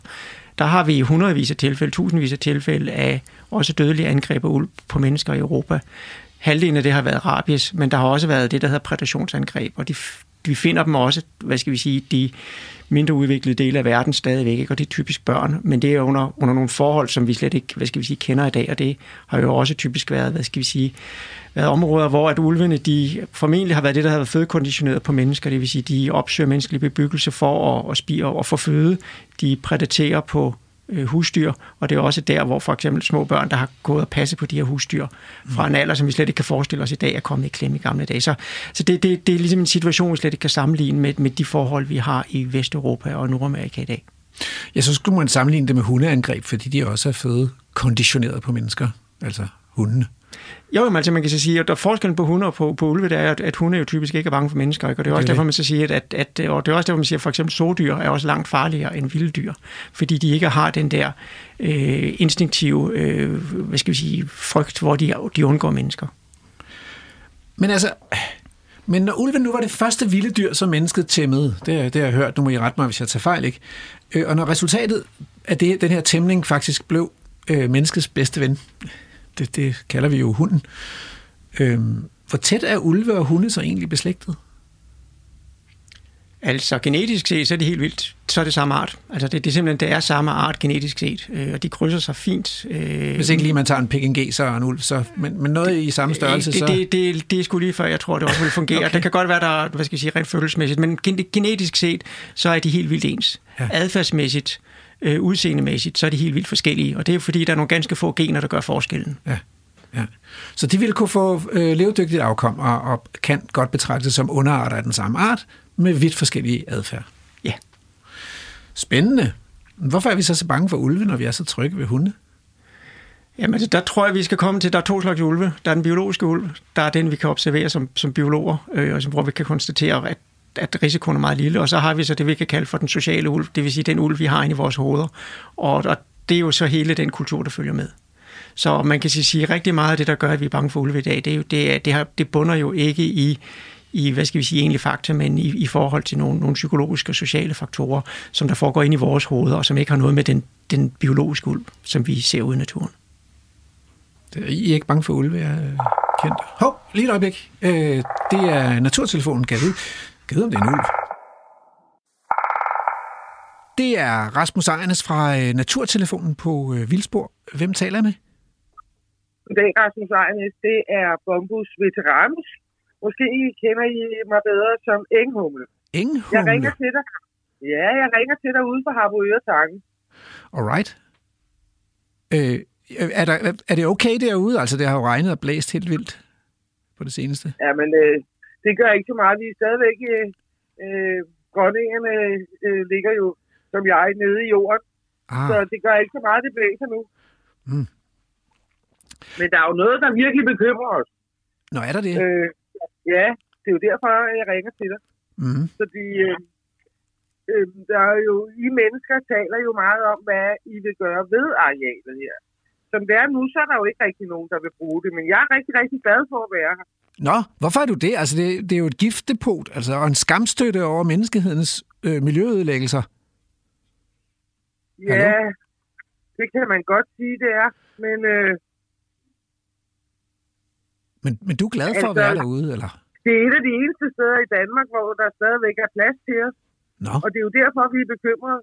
der har vi hundredvis af tilfælde, tusindvis af tilfælde af også dødelige angreb på mennesker i Europa. Halvdelen af det har været rabies, men der har også været det, der hedder prædationsangreb, og de, vi finder dem også, hvad skal vi sige, de mindre udviklede dele af verden stadigvæk, ikke? og det er typisk børn, men det er under, under nogle forhold, som vi slet ikke, hvad skal vi sige, kender i dag, og det har jo også typisk været, hvad skal vi sige, været områder, hvor at ulvene, de formentlig har været det, der har været fødekonditioneret på mennesker, det vil sige, de opsøger menneskelig bebyggelse for at, at spire og få føde, de prædaterer på øh, husdyr, og det er også der, hvor for eksempel små børn, der har gået og passet på de her husdyr fra en alder, som vi slet ikke kan forestille os i dag, er kommet i klemme i gamle dage. Så, så det, det, det er ligesom en situation, vi slet ikke kan sammenligne med, med de forhold, vi har i Vesteuropa og Nordamerika i dag. Ja, så skulle man sammenligne det med hundeangreb, fordi de også er føde konditioneret på mennesker, altså hundene. Jo, men altså man kan så sige, at der er forskellen på hunde og på, på ulve, det er, at, at hunde jo typisk ikke er bange for mennesker, ikke? og det er også Det er derfor, man så siger, at, at, at, og det er også derfor, man siger, at for eksempel sodyr er også langt farligere end vilde dyr, fordi de ikke har den der øh, instinktive, øh, hvad skal vi sige, frygt, hvor de, de undgår mennesker. Men altså, men når ulven nu var det første vilde dyr, som mennesket tæmmede, det, er- det har jeg hørt, nu må I rette mig, hvis jeg tager fejl, ikke? Øh, og når resultatet af det, den her tæmning faktisk blev øh, menneskets bedste ven, det, det kalder vi jo hunden, øh, hvor tæt er ulve og hunde så egentlig beslægtet? Altså genetisk set, så er det helt vildt. Så er det samme art. Altså det, det er simpelthen, det er samme art genetisk set, øh, og de krydser sig fint. Øh, Hvis ikke lige man tager en pekingeser og en ulv, så, men, men noget i samme størrelse, det, så... det, det, det er sgu lige før, jeg tror, det også vil fungere. Okay. Det kan godt være, der er, hvad skal jeg sige, rent følelsesmæssigt, men gen- genetisk set, så er de helt vildt ens. Ja. Ja. Adfærdsmæssigt, øh, udseendemæssigt, så er de helt vildt forskellige, og det er fordi, der er nogle ganske få gener, der gør forskellen. Ja, ja. Så de ville kunne få øh, levedygtigt afkom og, og kan godt betragtes som underarter af den samme art med vidt forskellige adfærd. Ja. Spændende. Hvorfor er vi så så bange for ulve, når vi er så trygge ved hunde? Jamen, altså, der tror jeg, vi skal komme til, der er to slags ulve. Der er den biologiske ulv, der er den, vi kan observere som, som biologer, øh, og som, hvor vi kan konstatere, at, at risikoen er meget lille. Og så har vi så det, vi kan kalde for den sociale ulv, det vil sige den ulv, vi har inde i vores hoveder. Og, og det er jo så hele den kultur, der følger med. Så man kan sige, sige rigtig meget af det, der gør, at vi er bange for ulve i dag, det, er jo, det, er, det, har, det bunder jo ikke i, i, hvad skal vi sige, egentlig fakta, men i, i forhold til nogle, nogle psykologiske og sociale faktorer, som der foregår ind i vores hoveder, og som ikke har noget med den, den biologiske ulv, som vi ser ude i naturen. Det- I er ikke bange for ulve, jeg er kendt. Hov, lige et øjeblik. Øh, det er naturtelefonen, kan jeg vide. Jeg vide, om det er en ulv? Det er Rasmus Ejernes fra øh, Naturtelefonen på øh, Vildspor. Hvem taler jeg med? Goddag, Rasmus Ejnes. Det er Bombus Veteranus. Måske I kender I mig bedre som Enghumle. Jeg Enghumle. ringer til dig. Ja, jeg ringer til dig ude for Harboøre Tangen. Alright. Øh, er, der, er det okay derude? Altså, det har jo regnet og blæst helt vildt på det seneste. Ja, men øh, det gør ikke så meget. Vi er stadigvæk... Øh, øh, grønningerne øh, ligger jo, som jeg, nede i jorden. Ah, Så det gør ikke så meget, det blæser nu. Mm. Men der er jo noget, der virkelig bekymrer os. nå, er der det? Øh, ja, det er jo derfor, jeg ringer til dig. Mm. Fordi øh, øh, der er jo, I mennesker taler jo meget om, hvad I vil gøre ved arealet her. Som det er nu, så er der jo ikke rigtig nogen, der vil bruge det. Men jeg er rigtig, rigtig glad for at være her. Nå, hvorfor er du det? Altså, det, det er jo et giftdepot, altså, og en skamstøtte over menneskehedens øh, miljøødelæggelser. Ja, Hallo? det kan man godt sige, det er. Men øh, Men, men du er glad for at Altså- være derude, eller? det er et af de eneste steder i Danmark, hvor der stadigvæk er plads til os. Nå, Og det er jo derfor, vi er bekymrede.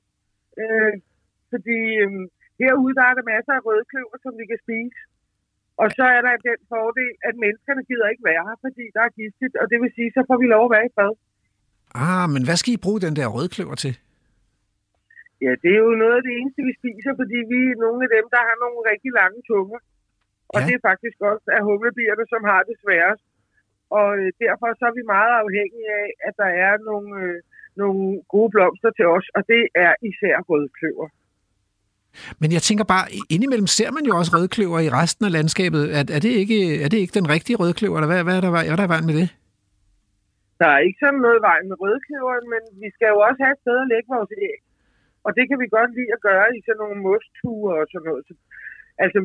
Øh, fordi øh, herude, der er der masser af rødkløver, som vi kan spise. Og så er der den fordel, at menneskerne gider ikke være her, fordi der er giftigt. Og det vil sige, så får vi lov at være i fred. ah, men hvad skal I bruge den der rødkløver til? Ja, det er jo noget af det eneste, vi spiser, fordi vi er nogle af dem, der har nogle rigtig lange tunger. Og Ja. det er faktisk også af humlebierne, som har det sværest. Og øh, derfor så er vi meget afhængige af, at der er nogle, øh, nogle gode blomster til os, og det er især rødkløver. Men jeg tænker bare, indimellem ser man jo også rødkløver i resten af landskabet. Er, er, det, ikke, er det ikke den rigtige rødkløver, eller hvad, hvad er der, hvad er der vejen med det? Der er ikke sådan noget i vejen med rødkløveren, men vi skal jo også have et sted at lægge vores æg. Og det kan vi godt lide at gøre i sådan nogle mostture og sådan noget. Så, altså,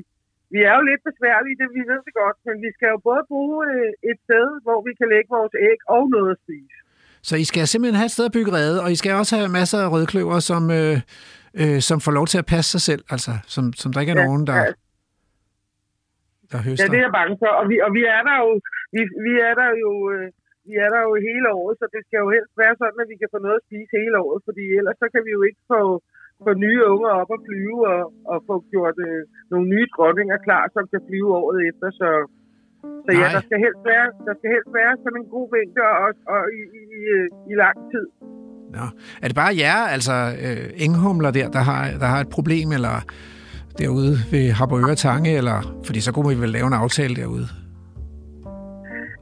vi er jo lidt besværlige, det vi ved det godt, men vi skal jo både bruge øh, et sted, hvor vi kan lægge vores æg og noget at spise. Så I skal simpelthen have et sted at bygge rede, og I skal også have masser af rødkløver, som, øh, øh, som får lov til at passe sig selv, altså som, som der ikke er Ja, nogen, der, ja. der Ja, høster. det er jeg bange for. Og vi, og vi er der jo, vi, vi er der jo øh, vi er der jo hele året, så det skal jo helst være sådan, at vi kan få noget at spise hele året, fordi ellers så kan vi jo ikke få, få nye unger op og flyve og, og få gjort øh, nogle nye dronninger klar, som kan flyve året efter. Så, så ja, Nej. der skal helst være, der skal helst være sådan en god vinter og, og i, i, i, øh, i lang tid. Nå. Er det bare jer, altså øh, enghumler der, der har, der har et problem, eller derude ved Harboøre Tange, eller, fordi så kunne vi vel lave en aftale derude?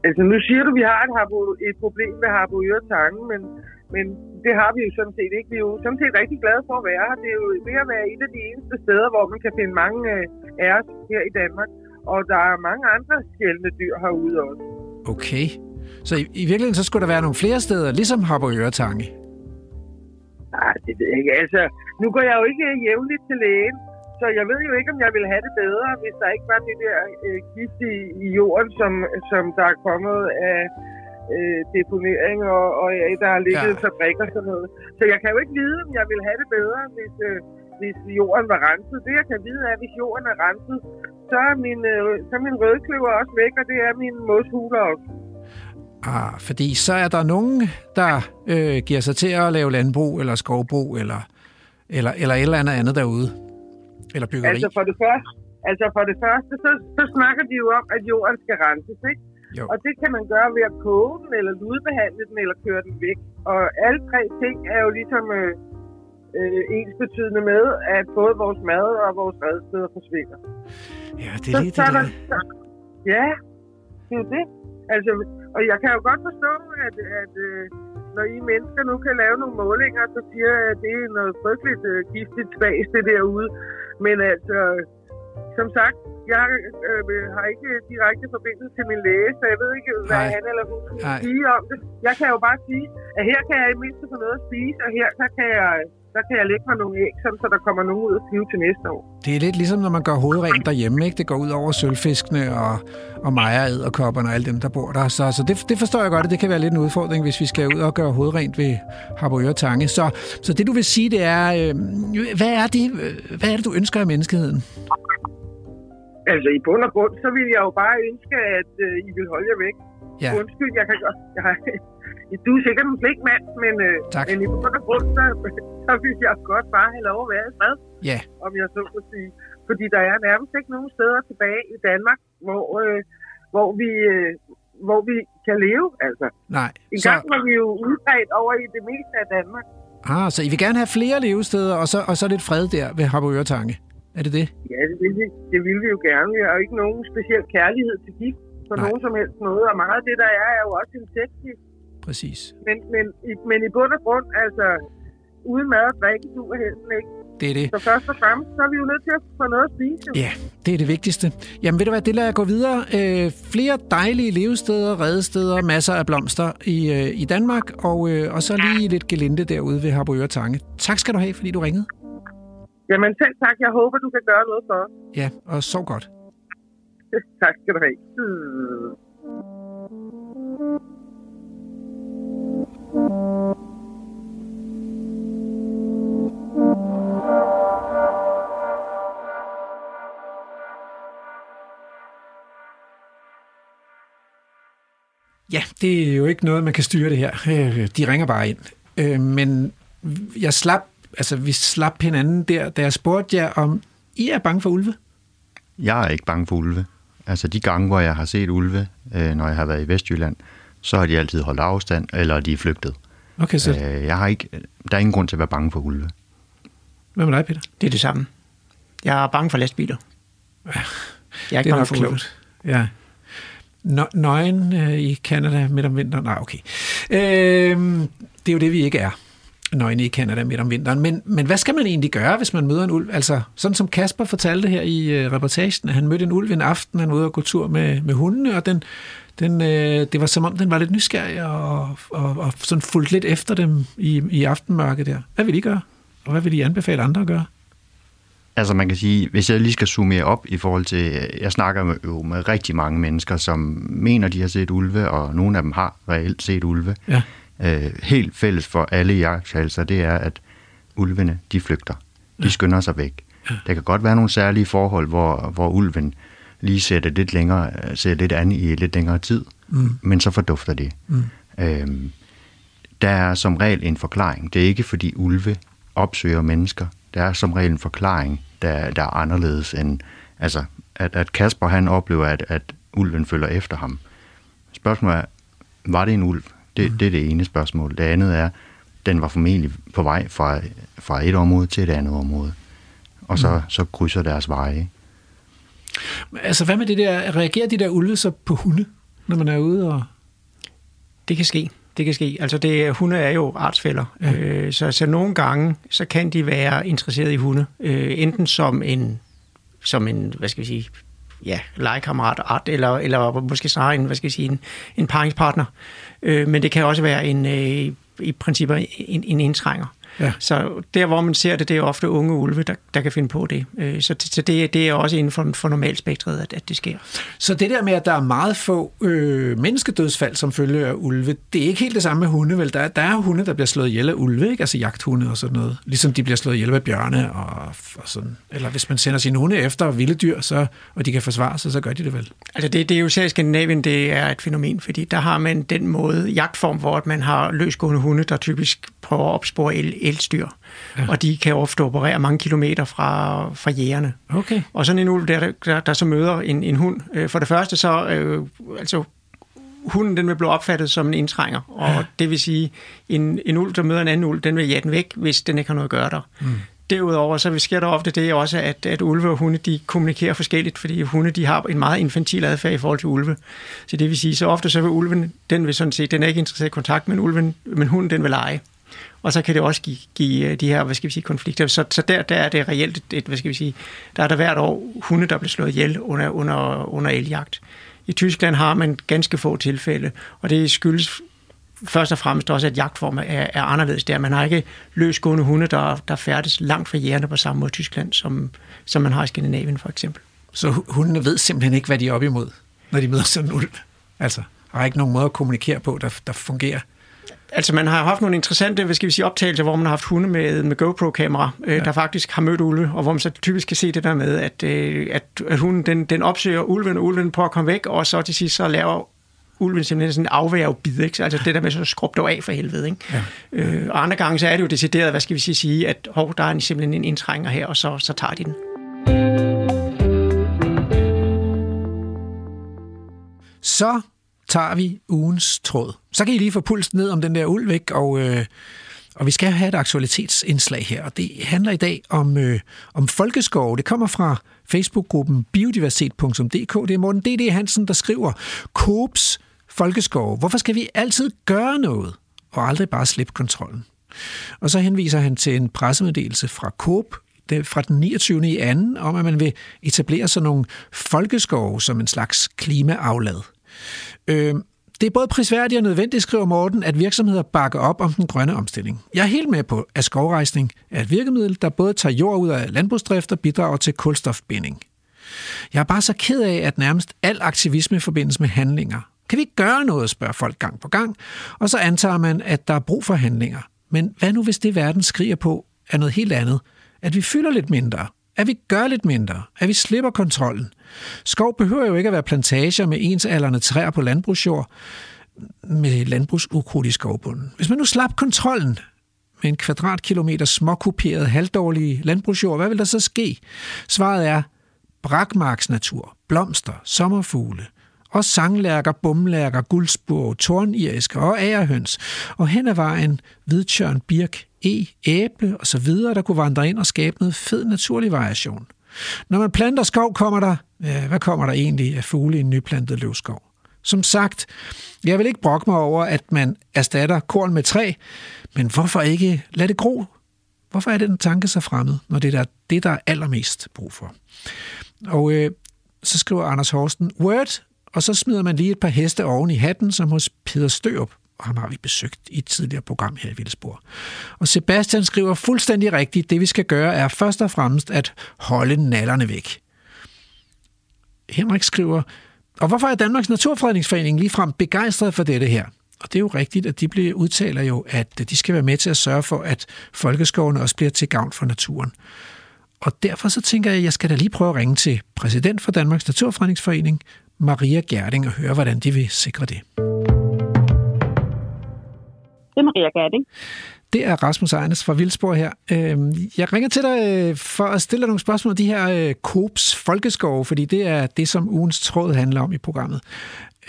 Altså, nu siger du, at vi har et, harbo, et problem med Harboøre Tange, men, men det har vi jo sådan set ikke. Vi er jo sådan set rigtig glade for at være her. Det er jo ved at være et af de eneste steder, hvor man kan finde mange øh, af os her i Danmark. Og der er mange andre sjældne dyr herude også. Okay. Så i, i virkeligheden, så skulle der være nogle flere steder, ligesom Harboøre Tange. Nej, det ved jeg ikke. Altså, nu går jeg jo ikke jævnligt til lægen, så jeg ved jo ikke, om jeg ville have det bedre, hvis der ikke var det der øh, gift i, i jorden, som, som der er kommet af øh, deponering, og, og af, der har ligget Ja. ja. fabrikker og sådan noget. Så jeg kan jo ikke vide, om jeg ville have det bedre, hvis, øh, hvis jorden var renset. Det, jeg kan vide, er, at hvis jorden er renset, så er min, øh, så er min rødkløver også væk, og det er min moshuler også. Ah, fordi så er der nogen, der øh, giver sig til at lave landbrug, eller skovbrug, eller, eller, eller et eller andet andet derude. Eller byggeri. Altså for det første, altså for det første så, så snakker de jo om, at jorden skal renses, ikke? Jo. Og det kan man gøre ved at koge den, eller ludbehandle den, eller køre den væk. Og alle tre ting er jo ligesom øh, øh, ens betydende med, at både vores mad og vores redsteder forsvinder. Ja, det Så, er lige så det er der, der. så- ja, det er det. Altså, og jeg kan jo godt forstå, at, at øh, når I mennesker nu kan lave nogle målinger, så siger jeg, at det er noget frygteligt øh, giftigt spas, det derude. Men altså, som sagt, jeg øh, har ikke direkte forbindelse til min læge, så jeg ved ikke, hvad Nej. han eller hun kan sige om det. Jeg kan jo bare sige, at her kan jeg i mindste få noget at spise, og her så kan jeg, der kan jeg lægge mig nogle æg, sådan, så der kommer nogen ud og flyve til næste år. Det er lidt ligesom, når man gør hovedrent derhjemme. Ikke? Det går ud over sølvfiskene og, og mejer, æderkopperne og alle dem, der bor der. Så, så det, det forstår jeg godt, at det kan være lidt en udfordring, hvis vi skal ud og gøre hovedrent ved Harboøre Tange. Så, så det, du vil sige, det er, øh, hvad, er det, øh, hvad er det, du ønsker af menneskeheden? Altså i bund og grund, så vil jeg jo bare ønske, at øh, I vil holde jer væk. Ja. Undskyld, jeg kan godt... Jeg du er sikkert en flink mand, men, øh, men i bund og grund, så, så vil jeg godt bare have lov at være i fred, Ja, om jeg så må sige. Fordi der er nærmest ikke nogen steder tilbage i Danmark, hvor, øh, hvor, vi, øh, hvor vi kan leve. Altså, nej. en Så, gang var vi jo udbredt over i det meste af Danmark. ah, så I vil gerne have flere levesteder, og så, og så lidt fred der ved Harboøre Tange. Er det det? Ja, det vil, vi, det vil vi jo gerne. Vi har jo ikke nogen speciel kærlighed til gift på Nej. nogen som helst måde. Og meget af det, der er, er jo også insektgift. Præcis. Men, men, i, men i bund og grund, altså, uden mad og drikke, du er helst ikke. Det er det. Så først og fremmest, så er vi jo nødt til at få noget at spise. jo. Ja, det er det vigtigste. Jamen ved du hvad, det lader jeg gå videre. Øh, flere dejlige levesteder, redesteder, masser af blomster i, øh, i Danmark, og, øh, og så lige lidt gelinde derude ved Harboøre Tange. Tak skal du have, fordi du ringede. Jamen selv tak. Jeg håber, du kan gøre noget for os. Ja, og sov godt. tak skal du have. Hmm. Ja, det er jo ikke noget, man kan styre det her. Øh, De ringer bare ind. Øh, Men jeg slap, altså vi slap hinanden der, da jeg spurgte jer, om I er bange for ulve? Jeg er ikke bange for ulve. Altså de gange, hvor jeg har set ulve, øh, når jeg har været i Vestjylland, så har de altid holdt afstand, eller de er flygtet. Okay, så Øh, jeg har ikke, der er ingen grund til at være bange for ulve. hvad med dig, Peter? Det er det samme. Jeg er bange for lastbiler. Jeg er Det ikke er bange nok for ulve. klogt. Ja. Nø- nøgen øh, i Canada midt om vinteren? Nej, okay. Øh, det er jo det, vi ikke er. Nøgne i Canada midt om vinteren. Men, men hvad skal man egentlig gøre, hvis man møder en ulv? Altså, sådan som Kasper fortalte her i øh, reportagen, at han mødte en ulv en aften, han var ude og gå tur med, med hundene, og den, den, øh, det var som om, den var lidt nysgerrig og, og, og sådan fulgte lidt efter dem i, i aftenmørket der. Hvad vil I gøre? Og hvad vil I anbefale andre at gøre? Altså man kan sige, hvis jeg lige skal summere op i forhold til, jeg snakker med, jo med rigtig mange mennesker, som mener, de har set ulve, og nogle af dem har reelt set ulve. Ja. Øh, helt fælles for alle jagttalelser, det er, at ulvene, de flygter. De skynder sig væk. Der kan godt være nogle særlige forhold, hvor, hvor ulven lige ser det lidt længere, ser lidt an i lidt længere tid. mm. men så fordufter de. Mm. Øhm, der er som regel en forklaring. Det er ikke fordi ulve opsøger mennesker. Der er som regel en forklaring, der, der er anderledes end... Altså, at, at Kasper han oplever, at, at ulven følger efter ham. Spørgsmålet er, var det en ulv? Det, mm. det er det ene spørgsmål. Det andet er, den var formentlig på vej fra, fra et område til et andet område. Og så, mm. så krydser deres veje. Altså, hvad med det der? Reagerer de der ulve så på hunde, når man er ude og... Det kan ske. Det kan ske. Altså, det, hunde er jo artsfælder. Ja. Øh, så, så nogle gange, så kan de være interesseret i hunde. Øh, enten som en, som en, hvad skal vi sige, ja, legekammerat, art, eller, eller måske snarere en, hvad skal jeg sige, en, en paringspartner. Øh, men det kan også være en, øh, i princippet en, en indtrænger. Ja. Så der, hvor man ser det, det er ofte unge ulve, der, der kan finde på det. Øh, så, så det, det er også inden for, for normalspektret, at, at det sker. Så det der med, at der er meget få øh, menneskedødsfald som følge af ulve, det er ikke helt det samme med hunde, vel? Der, der er hunde, der bliver slået ihjel af ulve, ikke? altså jagthunde og sådan noget. Ligesom de bliver slået ihjel af bjørne og, og sådan. Eller hvis man sender sine hunde efter vilde dyr, så, og de kan forsvare sig, så gør de det vel. Altså det, det er jo i Skandinavien, det er et fænomen, fordi der har man den måde jagtform, hvor man har løsgående hunde, der typisk prøver at opspore el, elstyr. Ja. Og de kan ofte operere mange kilometer fra, fra jægerne. Okay. Og sådan en ulv, der, der, der så møder en, en hund. Øh, for det første så, øh, altså hunden den vil blive opfattet som en indtrænger, og ja. det vil sige, en, en ulv, der møder en anden ulv, den vil jage den væk, hvis den ikke har noget at gøre der. Mm. Derudover så sker der ofte det også, at, at ulve og hunde de kommunikerer forskelligt, fordi hunde de har en meget infantil adfærd i forhold til ulve. Så det vil sige, så ofte så vil ulven, den vil sådan set, den er ikke interesseret i kontakt med ulven, men hunden den vil lege og så kan det også give, give de her, hvad skal vi sige, konflikter. Så, så der, der er det reelt et, hvad skal vi sige, der er der hvert år hunde, der bliver slået ihjel under, under, under eljagt. I Tyskland har man ganske få tilfælde, og det skyldes først og fremmest også, at jagtform er, er anderledes der. Man har ikke løsgående hunde, der, der færdes langt fra jægerne på samme måde i Tyskland, som, som man har i Skandinavien for eksempel. Så hundene ved simpelthen ikke, hvad de er op imod, når de møder sådan en ulv? Altså, har ikke nogen måde at kommunikere på, der, der fungerer? Altså man har haft nogle interessante hvad skal vi sige, optagelser, hvor man har haft hunde med, med GoPro-kamera, øh, ja. der faktisk har mødt ulve, og hvor man så typisk kan se det der med, at, øh, at, at hunden den, den opsøger ulven, og ulven på at komme væk, og så til sidst så laver ulven simpelthen sådan en afværgebid, ikke? Altså det der med så skrub dog af for helvede, ikke? Ja. Øh, og andre gange så er det jo decideret, hvad skal vi sige, sige at hov, der er simpelthen en indtrænger her, og så, så tager de den. Så tager vi ugens tråd. Så kan I lige få pulsen ned om den der ulv, ikke? Og, øh, og vi skal have et aktualitetsindslag her, og det handler i dag om, øh, om folkeskov. Det kommer fra Facebook-gruppen biodiversitet.dk. Det er Morten D.D. Hansen, der skriver, Koops folkeskov. Hvorfor skal vi altid gøre noget, og aldrig bare slippe kontrollen? Og så henviser han til en pressemeddelelse fra Coop, det fra den 29. i anden, om at man vil etablere sådan nogle folkeskove som en slags klimaaflad. Øh, det er både prisværdigt og nødvendigt, skriver Morten, at virksomheder bakker op om den grønne omstilling. Jeg er helt med på, at skovrejsning er et virkemiddel, der både tager jord ud af landbrugsdrift og bidrager til kulstofbinding. Jeg er bare så ked af, at nærmest al aktivisme forbindes med handlinger. Kan vi ikke gøre noget, spørger folk gang på gang, og så antager man, at der er brug for handlinger. Men hvad nu, hvis det verden skriger på, er noget helt andet? At vi fylder lidt mindre, at vi gør lidt mindre, at vi slipper kontrollen. Skov behøver jo ikke at være plantager med ensalderne træer på landbrugsjord med landbrugsukrudt i skovbunden. Hvis man nu slap kontrollen med en kvadratkilometer småkuperet, halvdårlige landbrugsjord, hvad vil der så ske? Svaret er brakmarksnatur, blomster, sommerfugle, og sanglærker, bumlærker, guldspur, torniriske og ærehøns, og hen ad vejen hvidtjørn, birk, e, æble og så videre, der kunne vandre ind og skabe noget fed naturlig variation. Når man planter skov, kommer der, øh, hvad kommer der egentlig af fugle i en nyplantet løvskov? Som sagt, jeg vil ikke brokke mig over, at man erstatter korn med træ, men hvorfor ikke lade det gro? Hvorfor er den tanke så fremmed, når det er det, der er allermest brug for? Og øh, så skriver Anders Horsten, Word, og så smider man lige et par heste oven i hatten, som hos Peter Størup og ham har vi besøgt i et tidligere program her i Vildsborg. Og Sebastian skriver fuldstændig rigtigt, det vi skal gøre er først og fremmest at holde nallerne væk. Henrik skriver, og hvorfor er Danmarks Naturfredningsforening ligefrem begejstret for dette her? Og det er jo rigtigt, at de bliver udtaler jo, at de skal være med til at sørge for, at folkeskovene også bliver til gavn for naturen. Og derfor så tænker jeg, at jeg skal da lige prøve at ringe til præsident for Danmarks Naturfredningsforening, Maria Gerding og høre, hvordan de vil sikre det. Det er Maria Gerding. Det er Rasmus Ejnes fra Vildsborg her. Øhm, jeg ringer til dig øh, for at stille dig nogle spørgsmål om de her øh, Coops folkeskove, fordi det er det, som ugens tråd handler om i programmet.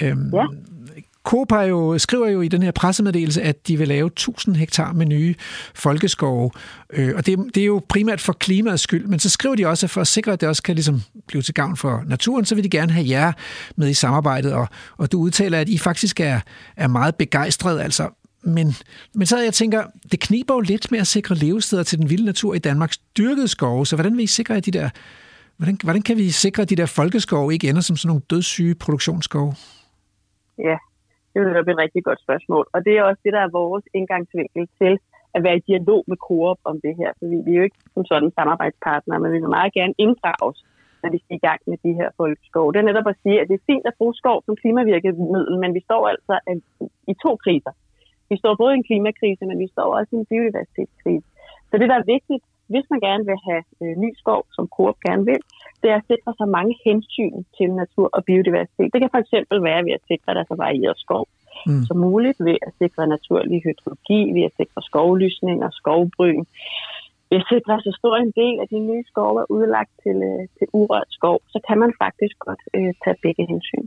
Øhm, ja. Coop har jo, skriver jo i den her pressemeddelelse, at de vil lave 1000 hektar med nye folkeskove. Øh, og det, det er jo primært for klimaets skyld, men så skriver de også, at for at sikre, at det også kan ligesom blive til gavn for naturen, så vil de gerne have jer med i samarbejdet. Og, og du udtaler, at I faktisk er, er meget begejstret. Altså, men, men så jeg tænker, det kniber jo lidt med at sikre levesteder til den vilde natur i Danmarks dyrkede skove. Så hvordan vil I sikre, at de der, hvordan, hvordan kan vi sikre, at de der folkeskove ikke ender som sådan nogle dødssyge produktionsskove? Ja, det er jo et rigtig godt spørgsmål. Og det er også det, der er vores indgangsvinkel til at være i dialog med Coop om det her. For vi er jo ikke som sådan samarbejdspartnere, men vi vil meget gerne inddrages, når vi skal i gang med de her folkeskov. Det er netop at sige, at det er fint at bruge skov som klimavirkemiddel, men vi står altså i to kriser. Vi står både i en klimakrise, men vi står også i en biodiversitetskrise. Så det, der er vigtigt, hvis man gerne vil have øh, ny skov, som Coop gerne vil, det er at sikre så mange hensyn til natur og biodiversitet. Det kan for eksempel være ved at sikre, at der er så varieret skov mm. som muligt, ved at sikre naturlig hydrologi, ved at sikre skovlysning og skovbryn, ved at sikre så stor en del af de nye skove er udlagt til, øh, til urørt skov, så kan man faktisk godt øh, tage begge hensyn.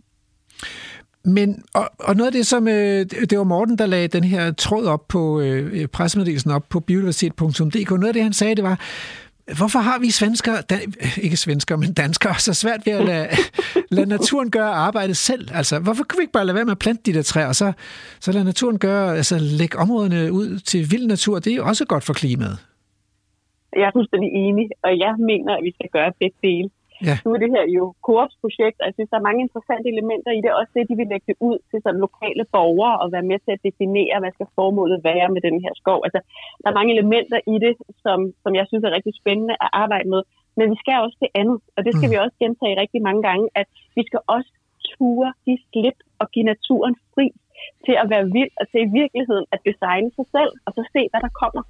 Men, og, og noget af det, som øh, det var Morten, der lagde den her tråd op på øh, øh pressemeddelelsen op på biodiversitet.dk. Noget af det, han sagde, det var, hvorfor har vi svensker, da, ikke svensker, men danskere, så svært ved at lade, lade naturen gøre arbejdet selv? Altså, hvorfor kan vi ikke bare lade være med at plante de der træer, og så, så lade naturen gøre, altså lægge områdene ud til vild natur? Det er jo også godt for klimaet. Jeg er fuldstændig enig, og jeg mener, at vi skal gøre begge dele. Ja. Nu er det her jo Coops projekt, og jeg synes, der er mange interessante elementer i det. Også det, de vil lægge det ud til sådan lokale borgere og være med til at definere, hvad skal formålet være med den her skov. Altså, der er mange elementer i det, som, som jeg synes er rigtig spændende at arbejde med. Men vi skal også det andet, og det skal mm. vi også gentage rigtig mange gange, at vi skal også ture, give slip og give naturen fri til at være vild og til i virkeligheden at designe sig selv, og så se, hvad der kommer.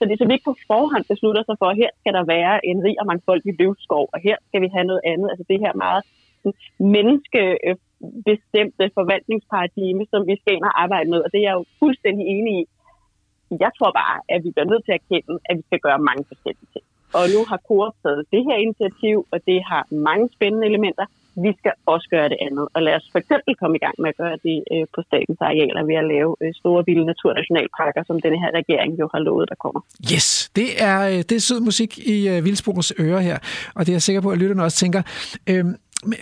Så det er så vi ikke på forhånd beslutter sig for, at her skal der være en rig og mangfoldig løvskov, og her skal vi have noget andet. Altså det her meget menneskebestemte forvaltningsparadigme, som vi skal ind og arbejde med, og det er jeg jo fuldstændig enig i. Jeg tror bare, at vi bliver nødt til at erkende, at vi skal gøre mange forskellige ting. Og nu har Coop taget det her initiativ, og det har mange spændende elementer, vi skal også gøre det andet. Og lad os for eksempel komme i gang med at gøre det øh, på statens arealer ved at lave øh, store vilde naturnationalparker, som denne her regering jo har lovet, der kommer. Yes, det er, øh, det er sød musik i øh, Vildsborgs ører her, og det er jeg sikker på, at lytterne også tænker. Øh,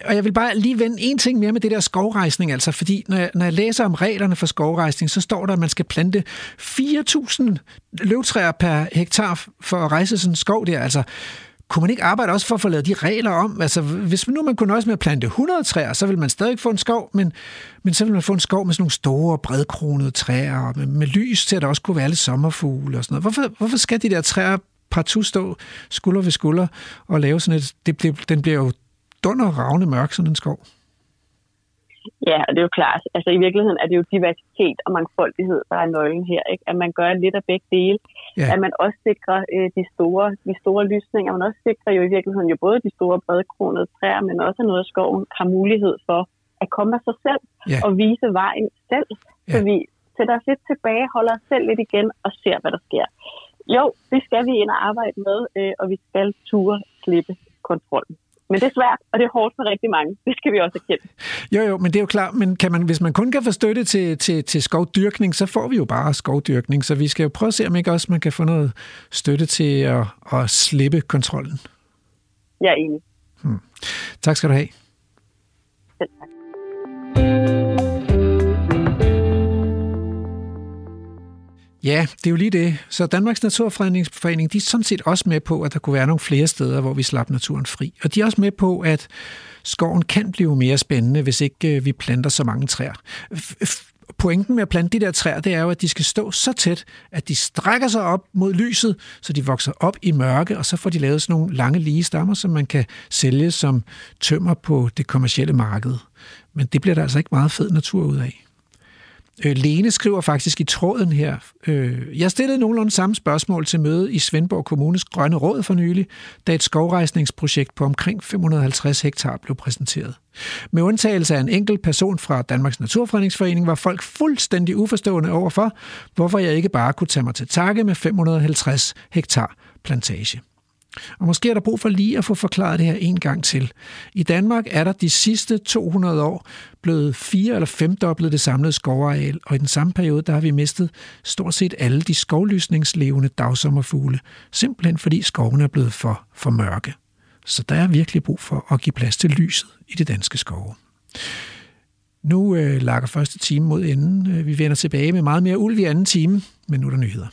og jeg vil bare lige vende en ting mere med det der skovrejsning, altså, fordi når jeg, når jeg læser om reglerne for skovrejsning, så står der, at man skal plante 4.000 løvtræer per hektar for at rejse sådan en skov der. Altså, kunne man ikke arbejde også for at få lavet de regler om? Altså, hvis nu man kunne nøjes med at plante 100 træer, så vil man stadig få en skov, men, men så ville man få en skov med sådan nogle store, bredkronede træer, med, med lys til, at der også kunne være lidt sommerfugle og sådan noget. Hvorfor, hvorfor skal de der træer partout stå skulder ved skulder og lave sådan et... Det, det, den bliver jo dunder ravne mørk, sådan en skov. Ja, og det er jo klart. Altså i virkeligheden er det jo diversitet og mangfoldighed, der er nøglen her. Ikke? At man gør lidt af begge dele. Ja. At man også sikrer øh, de, store, de store lysninger. Man også sikrer jo i virkeligheden jo både de store bredkronede træer, men også noget af skoven har mulighed for at komme af sig selv ja. og vise vejen selv. Ja. Så vi sætter os lidt tilbage, holder os selv lidt igen og ser, hvad der sker. Jo, det skal vi ind og arbejde med, øh, og vi skal ture slippe kontrollen. Men det er svært, og det er hårdt for rigtig mange. Det skal vi også erkende. Jo, jo, men det er jo klart, men kan man, hvis man kun kan få støtte til, til, til skovdyrkning, så får vi jo bare skovdyrkning. Så vi skal jo prøve at se, om ikke også man kan få noget støtte til at, at slippe kontrollen. Jeg er enig. Hmm. Tak skal du have. Selv tak. Ja, det er jo lige det. Så Danmarks Naturfredningsforening, de er sådan set også med på, at der kunne være nogle flere steder, hvor vi slap naturen fri. Og de er også med på, at skoven kan blive mere spændende, hvis ikke øh, vi planter så mange træer. Pointen med at plante de der træer, det er jo, at de skal stå så tæt, at de strækker sig op mod lyset, så de vokser op i mørke, og så får de lavet sådan nogle lange lige stammer, som man kan sælge som tømmer på det kommercielle marked. Men det bliver der altså ikke meget fed natur ud af. Øh, Lene skriver faktisk i tråden her. Øh, jeg stillede nogenlunde samme spørgsmål til møde i Svendborg Kommunes Grønne Råd for nylig, da et skovrejsningsprojekt på omkring 550 hektar blev præsenteret. Med undtagelse af en enkelt person fra Danmarks Naturfredningsforening var folk fuldstændig uforstående overfor, hvorfor jeg ikke bare kunne tage mig til takke med 550 hektar plantage. Og måske er der brug for lige at få forklaret det her en gang til. I Danmark er der de sidste 200 år blevet fire eller femdoblet det samlede skovareal, og i den samme periode der har vi mistet stort set alle de skovlysningslevende dagsommerfugle, simpelthen fordi skovene er blevet for, for mørke. Så der er virkelig brug for at give plads til lyset i det danske skove. Nu øh, lakker første time mod enden. Øh, vi vender tilbage med meget mere ulv i anden time, men nu er der nyheder.